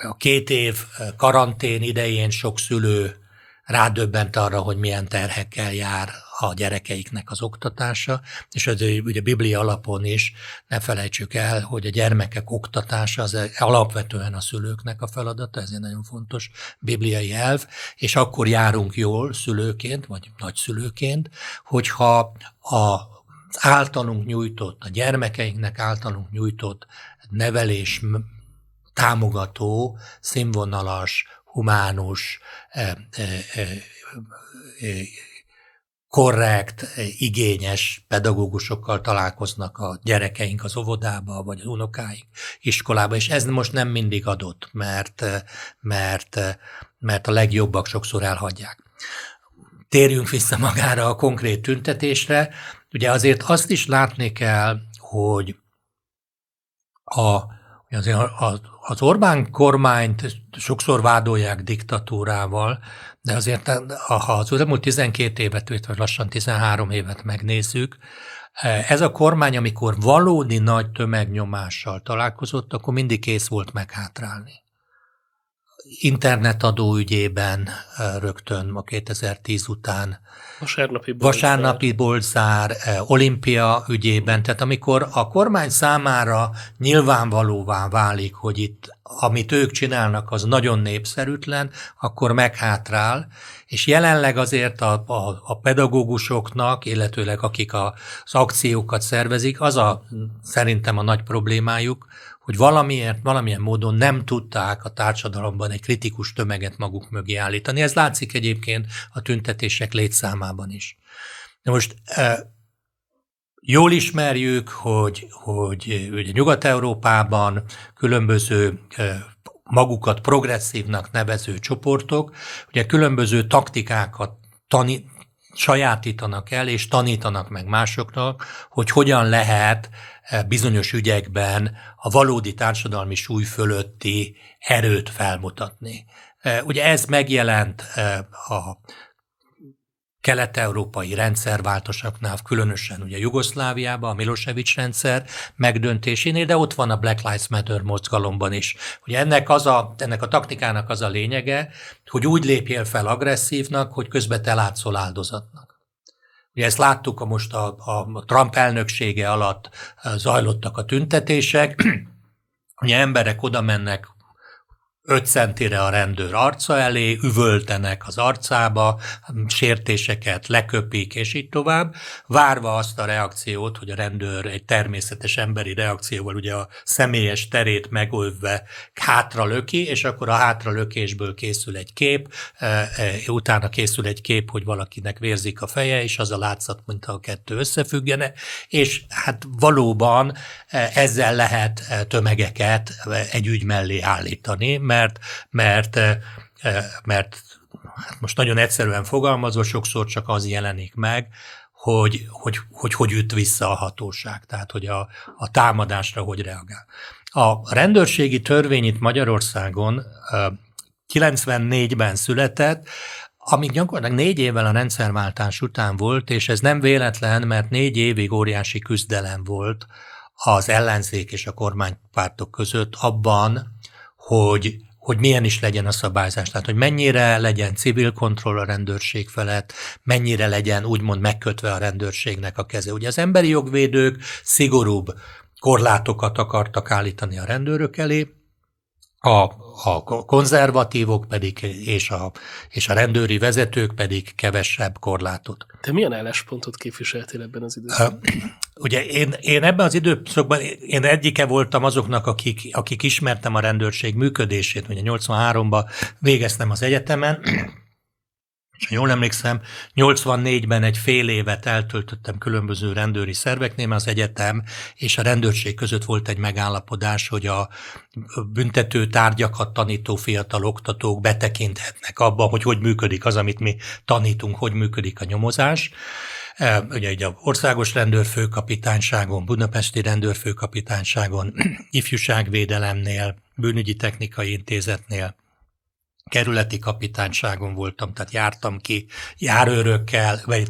[SPEAKER 2] A két év karantén idején sok szülő rádöbbent arra, hogy milyen terhekkel jár a gyerekeiknek az oktatása, és az ugye Biblia alapon is ne felejtsük el, hogy a gyermekek oktatása az alapvetően a szülőknek a feladata, ez egy nagyon fontos bibliai elv, és akkor járunk jól szülőként, vagy nagyszülőként, hogyha a általunk nyújtott, a gyermekeinknek általunk nyújtott nevelés támogató, színvonalas, humánus, eh, eh, eh, korrekt, igényes pedagógusokkal találkoznak a gyerekeink az óvodába, vagy az unokáink iskolába, és ez most nem mindig adott, mert, mert, mert a legjobbak sokszor elhagyják. Térjünk vissza magára a konkrét tüntetésre. Ugye azért azt is látni kell, hogy a, azért az Orbán kormányt sokszor vádolják diktatúrával, de azért, ha az elmúlt 12 évet, vagy lassan 13 évet megnézzük, ez a kormány, amikor valódi nagy tömegnyomással találkozott, akkor mindig kész volt meghátrálni. Internetadó ügyében rögtön a 2010 után
[SPEAKER 1] Vasárnapi boltzár.
[SPEAKER 2] Vasárnapi boltzár, olimpia ügyében, tehát amikor a kormány számára nyilvánvalóvá válik, hogy itt amit ők csinálnak, az nagyon népszerűtlen, akkor meghátrál, és jelenleg azért a, a, a pedagógusoknak, illetőleg akik a, az akciókat szervezik, az a szerintem a nagy problémájuk, hogy valamiért, valamilyen módon nem tudták a társadalomban egy kritikus tömeget maguk mögé állítani. Ez látszik egyébként a tüntetések létszámában is. De most Jól ismerjük, hogy, hogy ugye Nyugat-Európában különböző magukat progresszívnak nevező csoportok, ugye különböző taktikákat tani, sajátítanak el, és tanítanak meg másoknak, hogy hogyan lehet bizonyos ügyekben a valódi társadalmi súly fölötti erőt felmutatni. Ugye ez megjelent a kelet-európai rendszerváltosaknál, különösen ugye Jugoszláviában, a Milosevic rendszer megdöntésénél, de ott van a Black Lives Matter mozgalomban is. Ugye ennek, az a, ennek a taktikának az a lényege, hogy úgy lépjél fel agresszívnak, hogy közben te látszol áldozatnak. Ugye ezt láttuk a most a, a Trump elnöksége alatt zajlottak a tüntetések, ugye emberek oda mennek 5 centire a rendőr arca elé, üvöltenek az arcába, sértéseket leköpik, és így tovább, várva azt a reakciót, hogy a rendőr egy természetes emberi reakcióval ugye a személyes terét megölve hátra löki, és akkor a hátra lökésből készül egy kép, e, e, utána készül egy kép, hogy valakinek vérzik a feje, és az a látszat, mint a kettő összefüggene, és hát valóban e, ezzel lehet tömegeket egy ügy mellé állítani, mert, mert, eh, mert hát most nagyon egyszerűen fogalmazva, sokszor csak az jelenik meg, hogy hogy, hogy, hogy üt vissza a hatóság, tehát hogy a, a támadásra hogy reagál. A rendőrségi törvény itt Magyarországon 94-ben született, ami gyakorlatilag négy évvel a rendszerváltás után volt, és ez nem véletlen, mert négy évig óriási küzdelem volt az ellenzék és a kormánypártok között abban, hogy hogy milyen is legyen a szabályzás, tehát hogy mennyire legyen civil kontroll a rendőrség felett, mennyire legyen úgymond megkötve a rendőrségnek a keze. Ugye az emberi jogvédők szigorúbb korlátokat akartak állítani a rendőrök elé, a, a konzervatívok pedig, és a, és a rendőri vezetők pedig kevesebb korlátot.
[SPEAKER 1] Te milyen álláspontot képviseltél ebben az időszakban?
[SPEAKER 2] Ugye én, én ebben az időszakban, én egyike voltam azoknak, akik, akik ismertem a rendőrség működését, ugye 83-ban végeztem az egyetemen, jól emlékszem, 84-ben egy fél évet eltöltöttem különböző rendőri szerveknél, az egyetem és a rendőrség között volt egy megállapodás, hogy a büntető tárgyakat tanító fiatal oktatók betekinthetnek abba, hogy hogy működik az, amit mi tanítunk, hogy működik a nyomozás. E, ugye egy országos rendőrfőkapitányságon, budapesti rendőrfőkapitányságon, ifjúságvédelemnél, bűnügyi technikai intézetnél, kerületi kapitányságon voltam, tehát jártam ki járőrökkel, vagy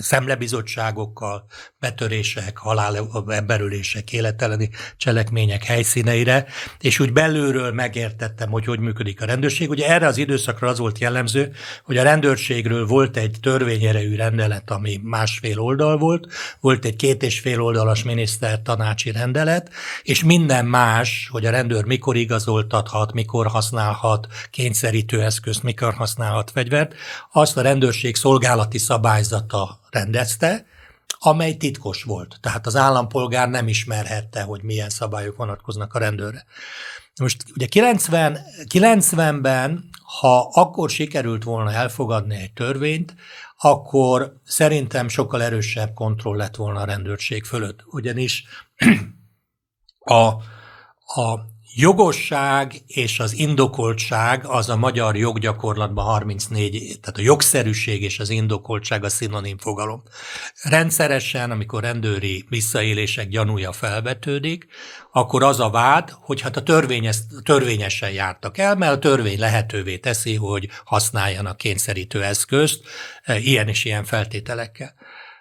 [SPEAKER 2] szemlebizottságokkal, betörések, halál, emberülések, életeleni cselekmények helyszíneire, és úgy belülről megértettem, hogy hogy működik a rendőrség. Ugye erre az időszakra az volt jellemző, hogy a rendőrségről volt egy törvényerejű rendelet, ami másfél oldal volt, volt egy két és fél oldalas miniszter tanácsi rendelet, és minden más, hogy a rendőr mikor igazoltathat, mikor használhat kényszerítő eszközt, mikor használhat fegyvert, azt a rendőrség szolgálati szabályzata rendezte, amely titkos volt. Tehát az állampolgár nem ismerhette, hogy milyen szabályok vonatkoznak a rendőrre. Most ugye 90, 90-ben, ha akkor sikerült volna elfogadni egy törvényt, akkor szerintem sokkal erősebb kontroll lett volna a rendőrség fölött. Ugyanis a, a jogosság és az indokoltság az a magyar joggyakorlatban 34, tehát a jogszerűség és az indokoltság a szinonim fogalom. Rendszeresen, amikor rendőri visszaélések gyanúja felvetődik, akkor az a vád, hogy hát a törvényes, törvényesen jártak el, mert a törvény lehetővé teszi, hogy használjanak kényszerítő eszközt eh, ilyen és ilyen feltételekkel.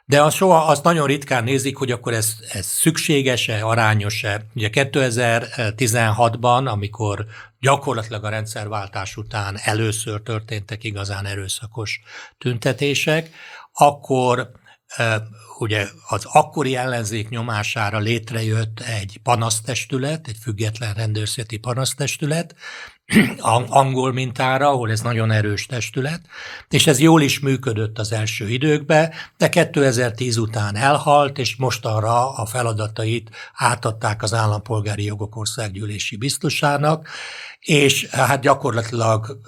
[SPEAKER 2] De az soha, azt nagyon ritkán nézik, hogy akkor ez, ez szükséges-e, arányos-e. Ugye 2016-ban, amikor gyakorlatilag a rendszerváltás után először történtek igazán erőszakos tüntetések, akkor ugye az akkori ellenzék nyomására létrejött egy panasztestület, egy független rendőrszeti panasztestület, angol mintára, ahol ez nagyon erős testület, és ez jól is működött az első időkben, de 2010 után elhalt, és mostanra a feladatait átadták az Állampolgári Jogok Országgyűlési Biztosának, és hát gyakorlatilag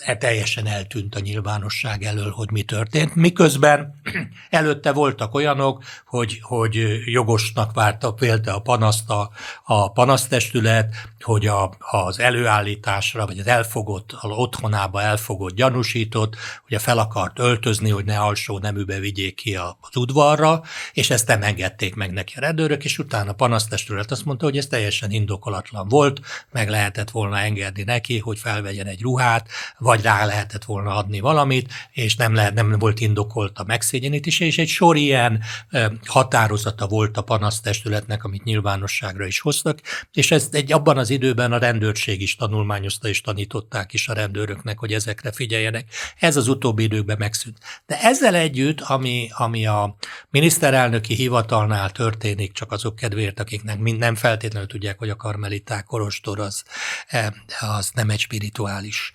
[SPEAKER 2] hát teljesen eltűnt a nyilvánosság elől, hogy mi történt. Miközben előtte voltak olyanok, hogy, hogy jogosnak vártak például a panaszt a, a panasztestület, hogy a, az előállításra, vagy az elfogott, az otthonába elfogott gyanúsított, ugye fel akart öltözni, hogy ne alsó neműbe vigyék ki az udvarra, és ezt nem engedték meg neki a rendőrök, és utána a panasztestület azt mondta, hogy ez teljesen indokolatlan volt, meg lehetett volna engedni neki, hogy felvegyen egy ruhát, vagy rá lehetett volna adni valamit, és nem, lehet, nem volt indokolt a megszégyenítés, és egy sor ilyen határozata volt a panasztestületnek, amit nyilvánosságra is hoztak, és ez egy abban az időben a rendőrség is tanulmányozta, és tanították is a rendőröknek, hogy ezekre figyeljenek. Ez az utóbbi időkben megszűnt. De ezzel együtt, ami, ami a miniszterelnöki hivatalnál történik, csak azok kedvéért, akiknek nem feltétlenül tudják, hogy a karmeliták korostor az, az nem egy spirituális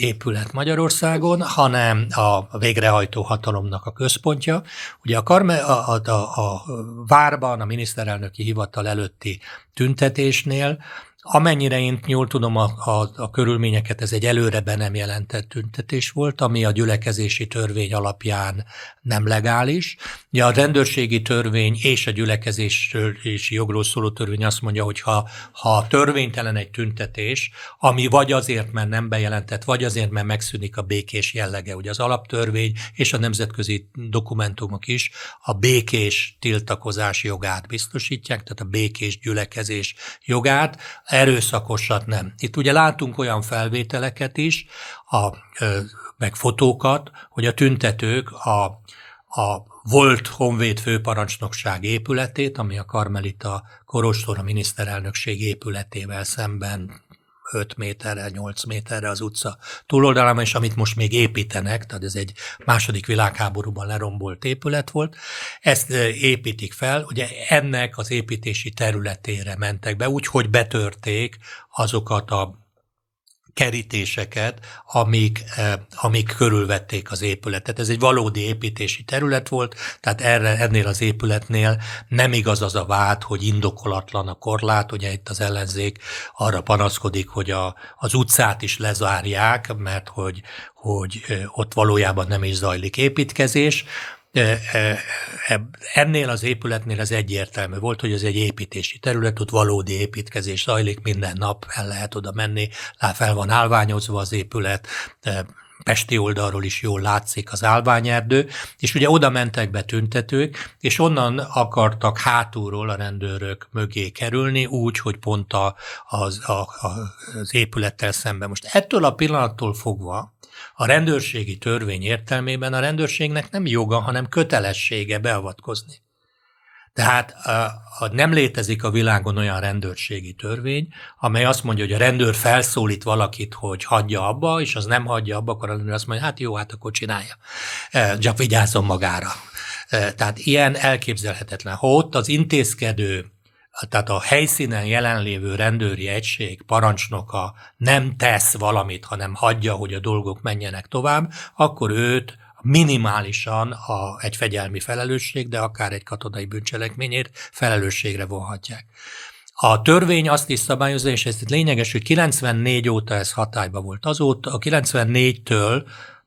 [SPEAKER 2] épület Magyarországon, hanem a végrehajtó hatalomnak a központja. Ugye a, karme, a, a, a, várban, a miniszterelnöki hivatal előtti tüntetésnél Amennyire én jól tudom a, a, a körülményeket, ez egy előre be nem jelentett tüntetés volt, ami a gyülekezési törvény alapján nem legális. Ugye a rendőrségi törvény és a gyülekezési jogról szóló törvény azt mondja, hogy ha, ha törvénytelen egy tüntetés, ami vagy azért, mert nem bejelentett, vagy azért, mert megszűnik a békés jellege. Ugye az alaptörvény és a nemzetközi dokumentumok is a békés tiltakozás jogát biztosítják, tehát a békés gyülekezés jogát, erőszakosat nem. Itt ugye látunk olyan felvételeket is, a, meg fotókat, hogy a tüntetők a, a volt Honvéd főparancsnokság épületét, ami a Karmelita Korostor a miniszterelnökség épületével szemben 5 méterre, 8 méterre az utca túloldalán, és amit most még építenek, tehát ez egy második világháborúban lerombolt épület volt, ezt építik fel, ugye ennek az építési területére mentek be, úgyhogy betörték azokat a kerítéseket, amik, eh, amik körülvették az épületet. Ez egy valódi építési terület volt, tehát erre, ennél az épületnél nem igaz az a vád, hogy indokolatlan a korlát, ugye itt az ellenzék arra panaszkodik, hogy a, az utcát is lezárják, mert hogy, hogy eh, ott valójában nem is zajlik építkezés. Ennél az épületnél az egyértelmű volt, hogy ez egy építési terület, ott valódi építkezés zajlik, minden nap el lehet oda menni, fel van állványozva az épület, Pesti oldalról is jól látszik az állványerdő, és ugye oda mentek be tüntetők, és onnan akartak hátulról a rendőrök mögé kerülni, úgy, hogy pont a, az, a, az épülettel szemben. Most ettől a pillanattól fogva, a rendőrségi törvény értelmében a rendőrségnek nem joga, hanem kötelessége beavatkozni. Tehát a, a, nem létezik a világon olyan rendőrségi törvény, amely azt mondja, hogy a rendőr felszólít valakit, hogy hagyja abba, és az nem hagyja abba, akkor a rendőr azt mondja, hát jó, hát akkor csinálja. Csak vigyázzon magára. Tehát ilyen elképzelhetetlen. Ha ott az intézkedő tehát a helyszínen jelenlévő rendőri egység parancsnoka nem tesz valamit, hanem hagyja, hogy a dolgok menjenek tovább, akkor őt minimálisan a, egy fegyelmi felelősség, de akár egy katonai bűncselekményért felelősségre vonhatják. A törvény azt is szabályozza, és ez lényeges, hogy 94 óta ez hatályba volt. Azóta a 94-től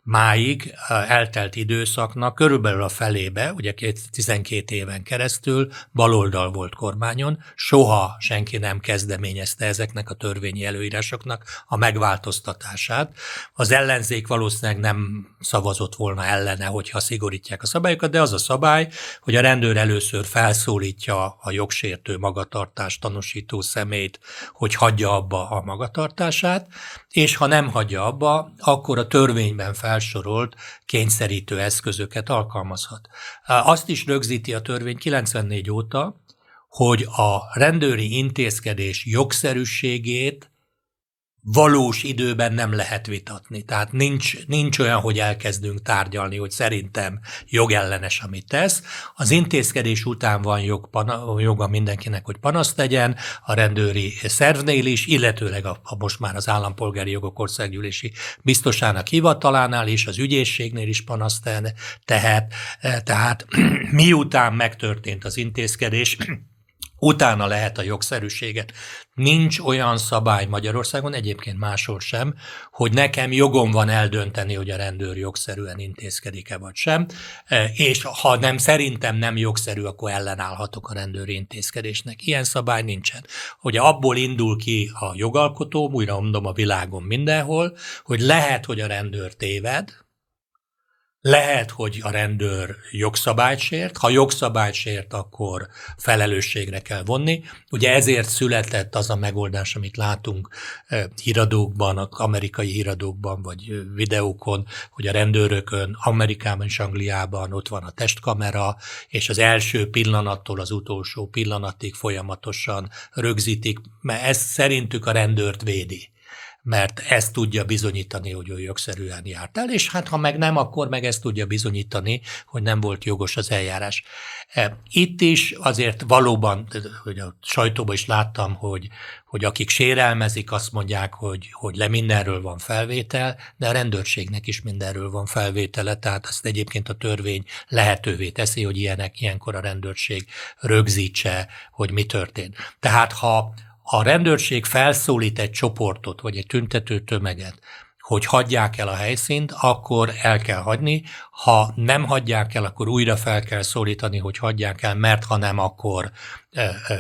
[SPEAKER 2] máig eltelt időszaknak körülbelül a felébe, ugye 12 éven keresztül baloldal volt kormányon, soha senki nem kezdeményezte ezeknek a törvényi előírásoknak a megváltoztatását. Az ellenzék valószínűleg nem szavazott volna ellene, hogyha szigorítják a szabályokat, de az a szabály, hogy a rendőr először felszólítja a jogsértő magatartást tanúsító szemét, hogy hagyja abba a magatartását, és ha nem hagyja abba, akkor a törvényben felsorolt kényszerítő eszközöket alkalmazhat. Azt is rögzíti a törvény 94 óta, hogy a rendőri intézkedés jogszerűségét valós időben nem lehet vitatni. Tehát nincs, nincs olyan, hogy elkezdünk tárgyalni, hogy szerintem jogellenes, amit tesz. Az intézkedés után van jog, pana, joga mindenkinek, hogy panaszt tegyen, a rendőri szervnél is, illetőleg a, a most már az állampolgári jogok országgyűlési biztosának hivatalánál is, az ügyészségnél is panaszt tehet. Tehát miután megtörtént az intézkedés, Utána lehet a jogszerűséget. Nincs olyan szabály Magyarországon, egyébként máshol sem, hogy nekem jogom van eldönteni, hogy a rendőr jogszerűen intézkedik-e vagy sem, e, és ha nem szerintem nem jogszerű, akkor ellenállhatok a rendőri intézkedésnek. Ilyen szabály nincsen. Ugye abból indul ki a jogalkotó, újra mondom a világon mindenhol, hogy lehet, hogy a rendőr téved, lehet, hogy a rendőr jogszabályt ha jogszabályt akkor felelősségre kell vonni. Ugye ezért született az a megoldás, amit látunk híradókban, amerikai híradókban, vagy videókon, hogy a rendőrökön Amerikában és Angliában ott van a testkamera, és az első pillanattól az utolsó pillanatig folyamatosan rögzítik, mert ez szerintük a rendőrt védi mert ezt tudja bizonyítani, hogy ő jogszerűen járt el, és hát ha meg nem, akkor meg ezt tudja bizonyítani, hogy nem volt jogos az eljárás. E, itt is azért valóban, hogy a sajtóban is láttam, hogy, hogy akik sérelmezik, azt mondják, hogy, hogy le mindenről van felvétel, de a rendőrségnek is mindenről van felvétele, tehát azt egyébként a törvény lehetővé teszi, hogy ilyenek, ilyenkor a rendőrség rögzítse, hogy mi történt. Tehát ha a rendőrség felszólít egy csoportot, vagy egy tüntető tömeget, hogy hagyják el a helyszínt, akkor el kell hagyni. Ha nem hagyják el, akkor újra fel kell szólítani, hogy hagyják el, mert ha nem, akkor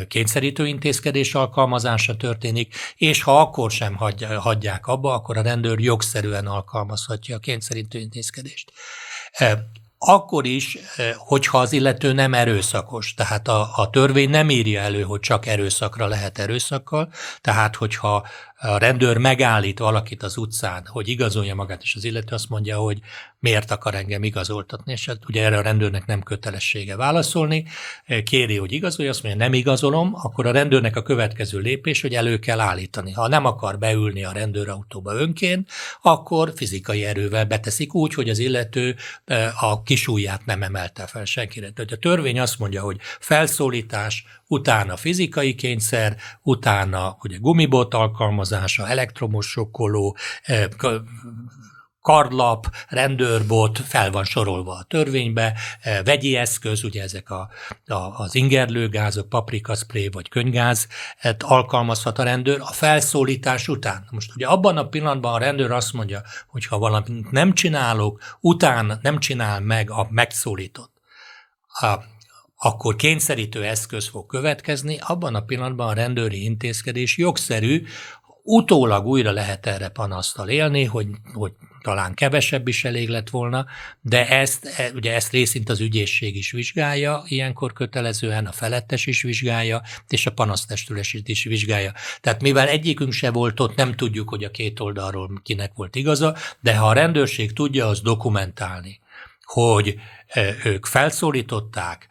[SPEAKER 2] kényszerítő intézkedés alkalmazása történik, és ha akkor sem hagyják abba, akkor a rendőr jogszerűen alkalmazhatja a kényszerítő intézkedést akkor is, hogyha az illető nem erőszakos. Tehát a, a törvény nem írja elő, hogy csak erőszakra lehet erőszakkal, tehát hogyha a rendőr megállít valakit az utcán, hogy igazolja magát, és az illető azt mondja, hogy miért akar engem igazoltatni, és hát ugye erre a rendőrnek nem kötelessége válaszolni, kéri, hogy igazolja, azt mondja, nem igazolom, akkor a rendőrnek a következő lépés, hogy elő kell állítani. Ha nem akar beülni a rendőrautóba önként, akkor fizikai erővel beteszik úgy, hogy az illető a kisújját nem emelte fel senkire. Tehát a törvény azt mondja, hogy felszólítás, utána fizikai kényszer, utána ugye gumibot alkalmazása, elektromos sokkoló, e, karlap, rendőrbot fel van sorolva a törvénybe, e, vegyi eszköz, ugye ezek a, a, az ingerlőgázok, paprikaszpré vagy könygáz alkalmazhat a rendőr a felszólítás után. Most ugye abban a pillanatban a rendőr azt mondja, hogy ha valamit nem csinálok, utána nem csinál meg a megszólított, a, akkor kényszerítő eszköz fog következni, abban a pillanatban a rendőri intézkedés jogszerű, utólag újra lehet erre panasztal élni, hogy, hogy talán kevesebb is elég lett volna, de ezt, e, ugye ezt részint az ügyészség is vizsgálja, ilyenkor kötelezően a felettes is vizsgálja, és a panasztestülés is vizsgálja. Tehát mivel egyikünk se volt ott, nem tudjuk, hogy a két oldalról kinek volt igaza, de ha a rendőrség tudja az dokumentálni, hogy ők felszólították,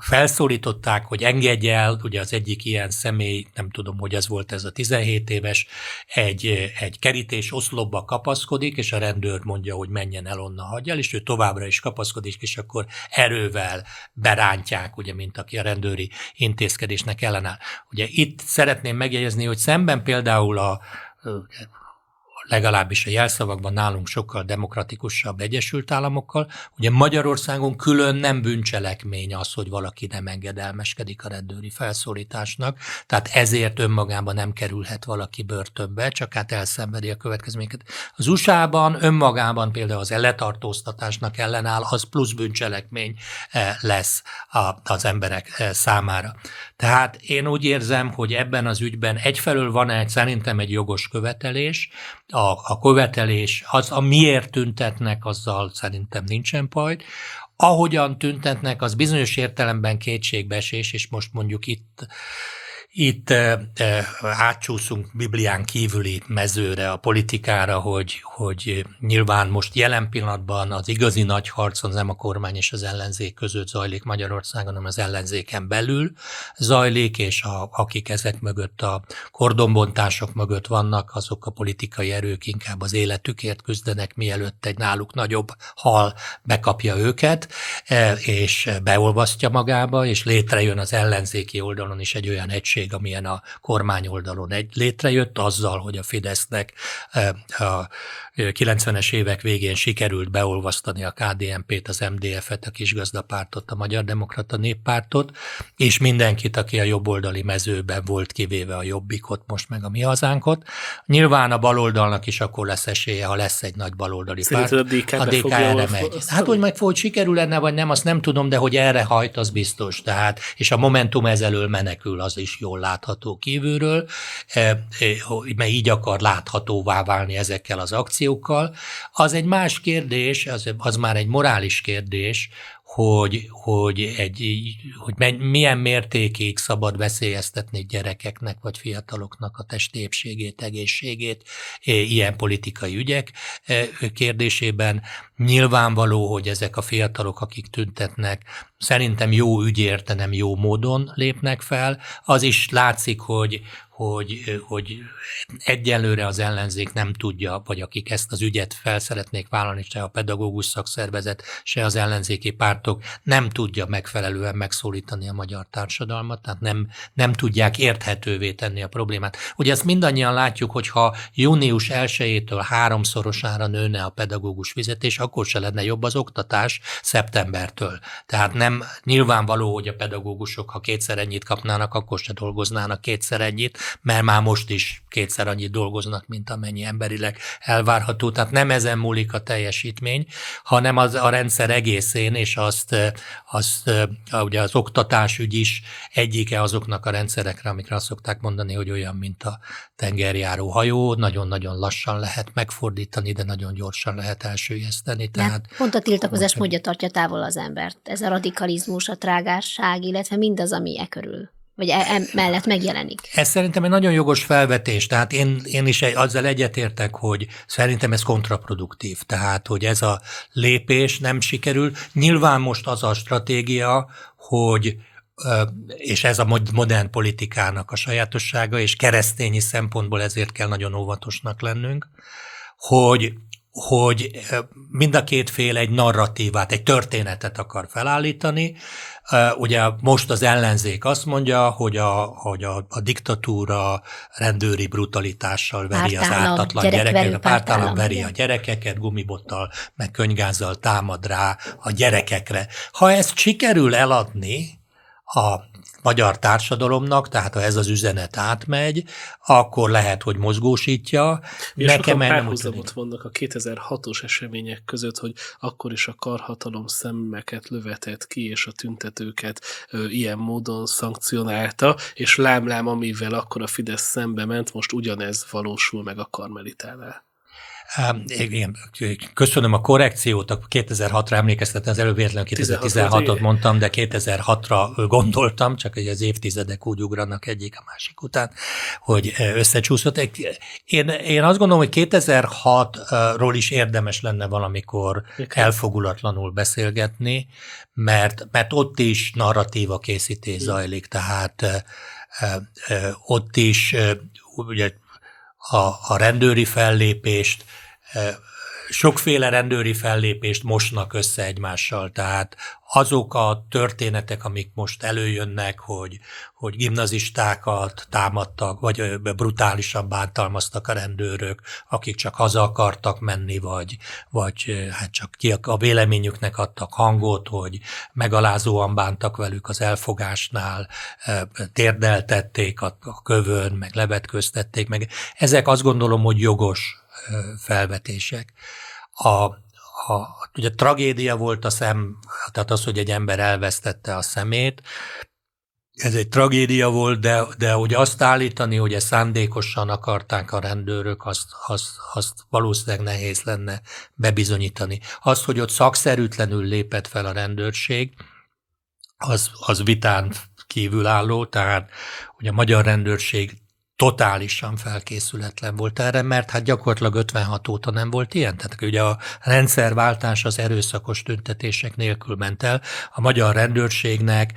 [SPEAKER 2] felszólították, hogy engedje el, ugye az egyik ilyen személy, nem tudom, hogy ez volt ez a 17 éves, egy, egy kerítés oszlopba kapaszkodik, és a rendőr mondja, hogy menjen el onnan, hagyja el, és ő továbbra is kapaszkodik, és akkor erővel berántják, ugye, mint aki a rendőri intézkedésnek ellenáll. Ugye itt szeretném megjegyezni, hogy szemben például a legalábbis a jelszavakban nálunk sokkal demokratikusabb Egyesült Államokkal. Ugye Magyarországon külön nem bűncselekmény az, hogy valaki nem engedelmeskedik a rendőri felszólításnak, tehát ezért önmagában nem kerülhet valaki börtönbe, csak hát elszenvedi a következményeket. Az USA-ban önmagában például az elletartóztatásnak ellenáll, az plusz bűncselekmény eh, lesz az emberek eh, számára. Tehát én úgy érzem, hogy ebben az ügyben egyfelől van egy szerintem egy jogos követelés, a, a követelés, az a miért tüntetnek, azzal szerintem nincsen baj. Ahogyan tüntetnek, az bizonyos értelemben kétségbeesés, és most mondjuk itt itt e, e, átcsúszunk Biblián kívüli mezőre, a politikára, hogy, hogy nyilván most jelen pillanatban az igazi nagy harc az nem a kormány és az ellenzék között zajlik Magyarországon, hanem az ellenzéken belül zajlik, és a, akik ezek mögött a kordonbontások mögött vannak, azok a politikai erők inkább az életükért küzdenek, mielőtt egy náluk nagyobb hal bekapja őket, és beolvasztja magába, és létrejön az ellenzéki oldalon is egy olyan egység, egység, amilyen a kormány oldalon egy létrejött, azzal, hogy a Fidesznek eh, a 90-es évek végén sikerült beolvasztani a KDNP-t, az MDF-et, a kisgazdapártot, a Magyar Demokrata Néppártot, és mindenkit, aki a jobboldali mezőben volt, kivéve a Jobbikot, most meg a mi hazánkot. Nyilván a baloldalnak is akkor lesz esélye, ha lesz egy nagy baloldali párt.
[SPEAKER 1] a DK,
[SPEAKER 2] a DK erre megy. Hát, hogy meg hogy sikerül lenne, vagy nem, azt nem tudom, de hogy erre hajt, az biztos. Tehát, és a Momentum ezelől menekül, az is jól látható kívülről, eh, eh, mert így akar láthatóvá válni ezekkel az akciókkal, reakciókkal. Az egy más kérdés, az, az már egy morális kérdés, hogy, hogy, egy, hogy milyen mértékig szabad veszélyeztetni gyerekeknek vagy fiataloknak a testépségét, egészségét ilyen politikai ügyek kérdésében. Nyilvánvaló, hogy ezek a fiatalok, akik tüntetnek, szerintem jó ügyérte, nem jó módon lépnek fel. Az is látszik, hogy, hogy, hogy egyelőre az ellenzék nem tudja, vagy akik ezt az ügyet fel szeretnék vállalni, se a pedagógus szakszervezet, se az ellenzéki pártok nem tudja megfelelően megszólítani a magyar társadalmat, tehát nem, nem tudják érthetővé tenni a problémát. Ugye ezt mindannyian látjuk, hogy ha június 1-től háromszorosára nőne a pedagógus fizetés, akkor se lenne jobb az oktatás szeptembertől. Tehát nem nyilvánvaló, hogy a pedagógusok, ha kétszer ennyit kapnának, akkor se dolgoznának kétszer ennyit, mert már most is kétszer annyit dolgoznak, mint amennyi emberileg elvárható. Tehát nem ezen múlik a teljesítmény, hanem az a rendszer egészén, és azt, azt ugye az oktatásügy is egyike azoknak a rendszerekre, amikre azt szokták mondani, hogy olyan, mint a tengerjáró hajó, nagyon-nagyon lassan lehet megfordítani, de nagyon gyorsan lehet elsőjeszteni.
[SPEAKER 3] Tehát, pont a tiltakozás módja tartja távol az embert. Ez a radikalizmus, a trágásság, illetve mindaz, ami e körül vagy e, mellett megjelenik.
[SPEAKER 2] Ez szerintem egy nagyon jogos felvetés, tehát én, én is egy, azzal egyetértek, hogy szerintem ez kontraproduktív, tehát hogy ez a lépés nem sikerül. Nyilván most az a stratégia, hogy és ez a modern politikának a sajátossága, és keresztényi szempontból ezért kell nagyon óvatosnak lennünk, hogy hogy mind a két fél egy narratívát, egy történetet akar felállítani. Ugye most az ellenzék azt mondja, hogy a, hogy a, a diktatúra rendőri brutalitással veri pártállam, az ártatlan gyerekeket, a pártállam veri a gyerekeket, gumibottal, meg könygázzal támad rá a gyerekekre. Ha ezt sikerül eladni, a magyar társadalomnak, tehát ha ez az üzenet átmegy, akkor lehet, hogy mozgósítja.
[SPEAKER 1] És Nekem sokan párhuzamot vannak a 2006-os események között, hogy akkor is a karhatalom szemmeket lövetett ki, és a tüntetőket ö, ilyen módon szankcionálta, és lámlám, amivel akkor a Fidesz szembe ment, most ugyanez valósul meg a karmelitánál.
[SPEAKER 2] Igen, köszönöm a korrekciót, a 2006-ra emlékeztetem, az előbb véletlenül 2016-ot mondtam, de 2006-ra gondoltam, csak hogy az évtizedek úgy ugranak egyik a másik után, hogy összecsúszott. Én, én azt gondolom, hogy 2006-ról is érdemes lenne valamikor elfogulatlanul beszélgetni, mert, mert ott is narratíva készítés zajlik, tehát ott is ugye a, a rendőri fellépést, sokféle rendőri fellépést mosnak össze egymással, tehát azok a történetek, amik most előjönnek, hogy, hogy gimnazistákat támadtak, vagy brutálisan bántalmaztak a rendőrök, akik csak haza akartak menni, vagy, vagy hát csak ki a véleményüknek adtak hangot, hogy megalázóan bántak velük az elfogásnál, térdeltették a, a kövön, meg levetköztették, meg ezek azt gondolom, hogy jogos felvetések. A, a, ugye tragédia volt a szem, tehát az, hogy egy ember elvesztette a szemét, ez egy tragédia volt, de, de hogy azt állítani, hogy ezt szándékosan akarták a rendőrök, azt, azt, azt valószínűleg nehéz lenne bebizonyítani. Az, hogy ott szakszerűtlenül lépett fel a rendőrség, az, az vitán kívülálló, tehát hogy a magyar rendőrség totálisan felkészületlen volt erre, mert hát gyakorlatilag 56 óta nem volt ilyen. Tehát ugye a rendszerváltás az erőszakos tüntetések nélkül ment el. A magyar rendőrségnek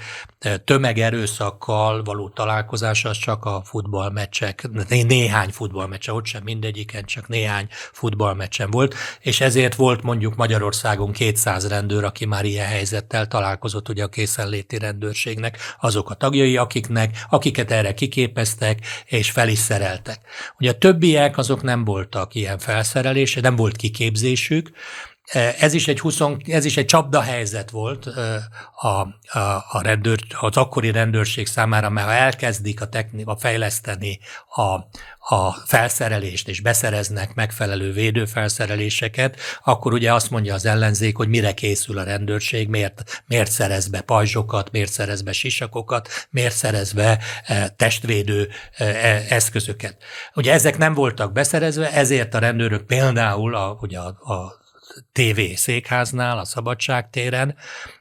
[SPEAKER 2] tömegerőszakkal való találkozás az csak a futballmeccsek, néhány futballmeccse, ott sem mindegyiken, csak néhány futballmeccsen volt, és ezért volt mondjuk Magyarországon 200 rendőr, aki már ilyen helyzettel találkozott ugye a készenléti rendőrségnek, azok a tagjai, akiknek, akiket erre kiképeztek, és fel is szereltek. Ugye a többiek azok nem voltak ilyen felszerelése, nem volt kiképzésük, ez is egy, 20, ez is egy csapda helyzet volt a, a, a rendőr, az akkori rendőrség számára, mert ha elkezdik a technika fejleszteni a, a felszerelést, és beszereznek megfelelő védőfelszereléseket, akkor ugye azt mondja az ellenzék, hogy mire készül a rendőrség, miért, miért szerez be pajzsokat, miért szerez be sisakokat, miért szerez be testvédő e, eszközöket. Ugye ezek nem voltak beszerezve, ezért a rendőrök például a, ugye a, a TV székháznál, a Szabadságtéren,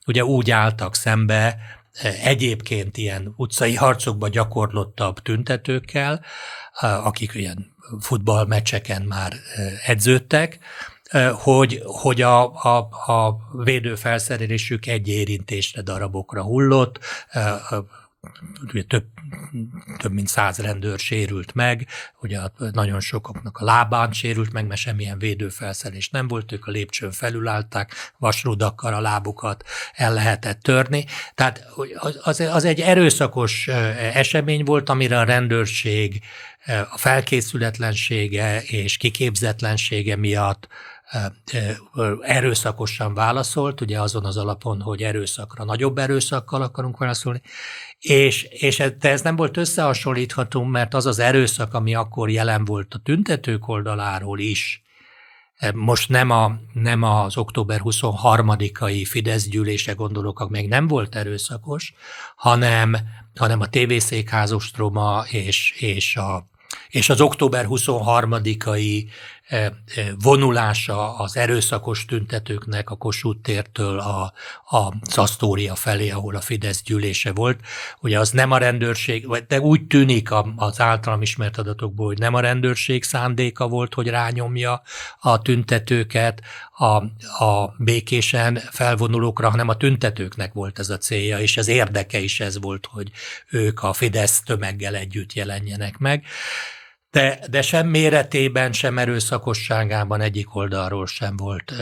[SPEAKER 2] ugye úgy álltak szembe e, egyébként ilyen utcai harcokba gyakorlottabb tüntetőkkel, akik ilyen futballmeccseken már e, edződtek, e, hogy, hogy a, a, a védőfelszerelésük egy érintésre, darabokra hullott, több, több mint száz rendőr sérült meg, ugye nagyon sokaknak a lábán sérült meg, mert semmilyen védőfelszelés nem volt, ők a lépcsőn felülállták, vasrudakkal a lábukat el lehetett törni. Tehát az, az egy erőszakos esemény volt, amire a rendőrség a felkészületlensége és kiképzetlensége miatt erőszakosan válaszolt, ugye azon az alapon, hogy erőszakra nagyobb erőszakkal akarunk válaszolni, és, és ez, nem volt összehasonlítható, mert az az erőszak, ami akkor jelen volt a tüntetők oldaláról is, most nem, a, nem az október 23-ai Fidesz gyűlése gondolok, meg nem volt erőszakos, hanem, hanem a tévészékházostroma és, és, a, és az október 23-ai vonulása az erőszakos tüntetőknek a Kossuth tértől a, a Szasztória felé, ahol a Fidesz gyűlése volt. Ugye az nem a rendőrség, de úgy tűnik az általam ismert adatokból, hogy nem a rendőrség szándéka volt, hogy rányomja a tüntetőket a, a békésen felvonulókra, hanem a tüntetőknek volt ez a célja, és az érdeke is ez volt, hogy ők a Fidesz tömeggel együtt jelenjenek meg de, de sem méretében, sem erőszakosságában egyik oldalról sem volt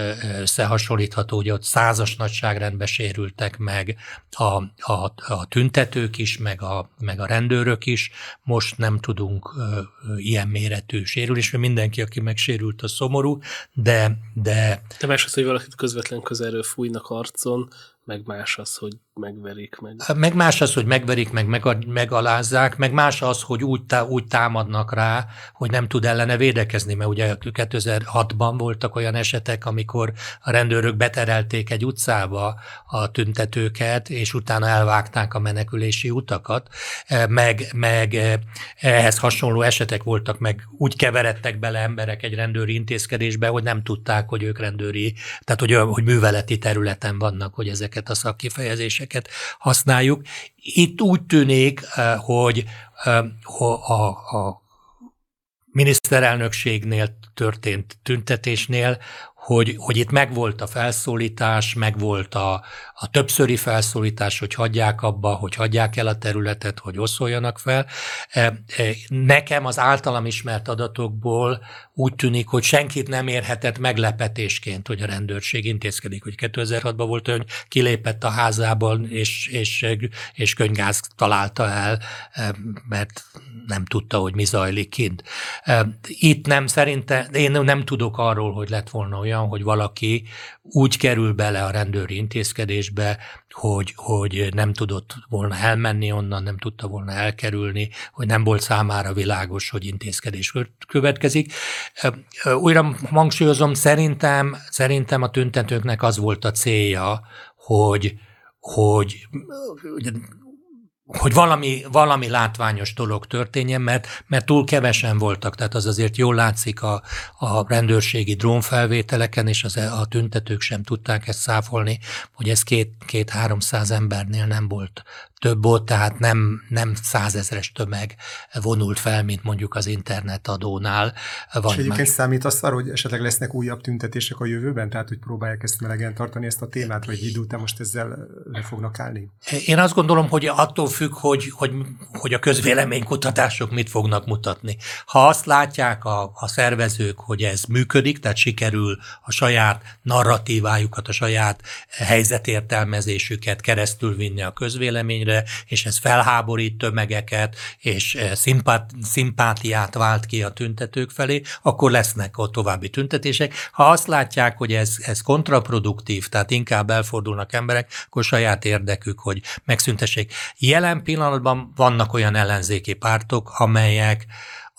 [SPEAKER 2] összehasonlítható, hogy ott százas nagyságrendbe sérültek meg a, a, a tüntetők is, meg a, meg a rendőrök is. Most nem tudunk ilyen méretű sérülésről. Mindenki, aki megsérült, a szomorú, de... De,
[SPEAKER 1] de más az, hogy valakit közvetlen közelről fújnak arcon, meg más az, hogy megverik. Meg,
[SPEAKER 2] meg más az, hogy megverik, meg, meg megalázzák, meg más az, hogy úgy, tá, úgy támadnak rá, hogy nem tud ellene védekezni, mert ugye 2006-ban voltak olyan esetek, amikor a rendőrök beterelték egy utcába a tüntetőket, és utána elvágták a menekülési utakat, e, meg, meg e, ehhez hasonló esetek voltak, meg úgy keveredtek bele emberek egy rendőri intézkedésbe, hogy nem tudták, hogy ők rendőri, tehát hogy, hogy műveleti területen vannak, hogy ezeket a szakkifejezéseket nyelveket használjuk. Itt úgy tűnik, eh, hogy eh, a, a miniszterelnökségnél történt tüntetésnél, hogy, hogy itt megvolt a felszólítás, megvolt a, a többszöri felszólítás, hogy hagyják abba, hogy hagyják el a területet, hogy oszoljanak fel. E, e, nekem az általam ismert adatokból úgy tűnik, hogy senkit nem érhetett meglepetésként, hogy a rendőrség intézkedik, hogy 2006-ban volt hogy kilépett a házában, és, és, és könygáz találta el, e, mert nem tudta, hogy mi zajlik kint. Itt nem szerinte, én nem tudok arról, hogy lett volna olyan, hogy valaki úgy kerül bele a rendőri intézkedésbe, hogy, hogy nem tudott volna elmenni onnan, nem tudta volna elkerülni, hogy nem volt számára világos, hogy intézkedés következik. Újra hangsúlyozom, szerintem, szerintem a tüntetőknek az volt a célja, hogy, hogy hogy valami, valami látványos dolog történjen, mert, mert túl kevesen voltak, tehát az azért jól látszik a, a rendőrségi drónfelvételeken, és az, a tüntetők sem tudták ezt száfolni, hogy ez két-háromszáz két, embernél nem volt több volt, tehát nem, nem százezres tömeg vonult fel, mint mondjuk az internetadónál.
[SPEAKER 4] Vagy És egyébként más. számít azt arra, hogy esetleg lesznek újabb tüntetések a jövőben, tehát hogy próbálják ezt melegen tartani ezt a témát, vagy idő után most ezzel le fognak állni?
[SPEAKER 2] Én azt gondolom, hogy attól függ, hogy, hogy, hogy a közvéleménykutatások mit fognak mutatni. Ha azt látják a, a szervezők, hogy ez működik, tehát sikerül a saját narratívájukat, a saját helyzetértelmezésüket keresztül vinni a közvéleményre, helyre, és ez felháborít tömegeket, és eh, szimpát, szimpátiát vált ki a tüntetők felé, akkor lesznek ott további tüntetések. Ha azt látják, hogy ez, ez kontraproduktív, tehát inkább elfordulnak emberek, akkor saját érdekük, hogy megszüntessék. Jelen pillanatban vannak olyan ellenzéki pártok, amelyek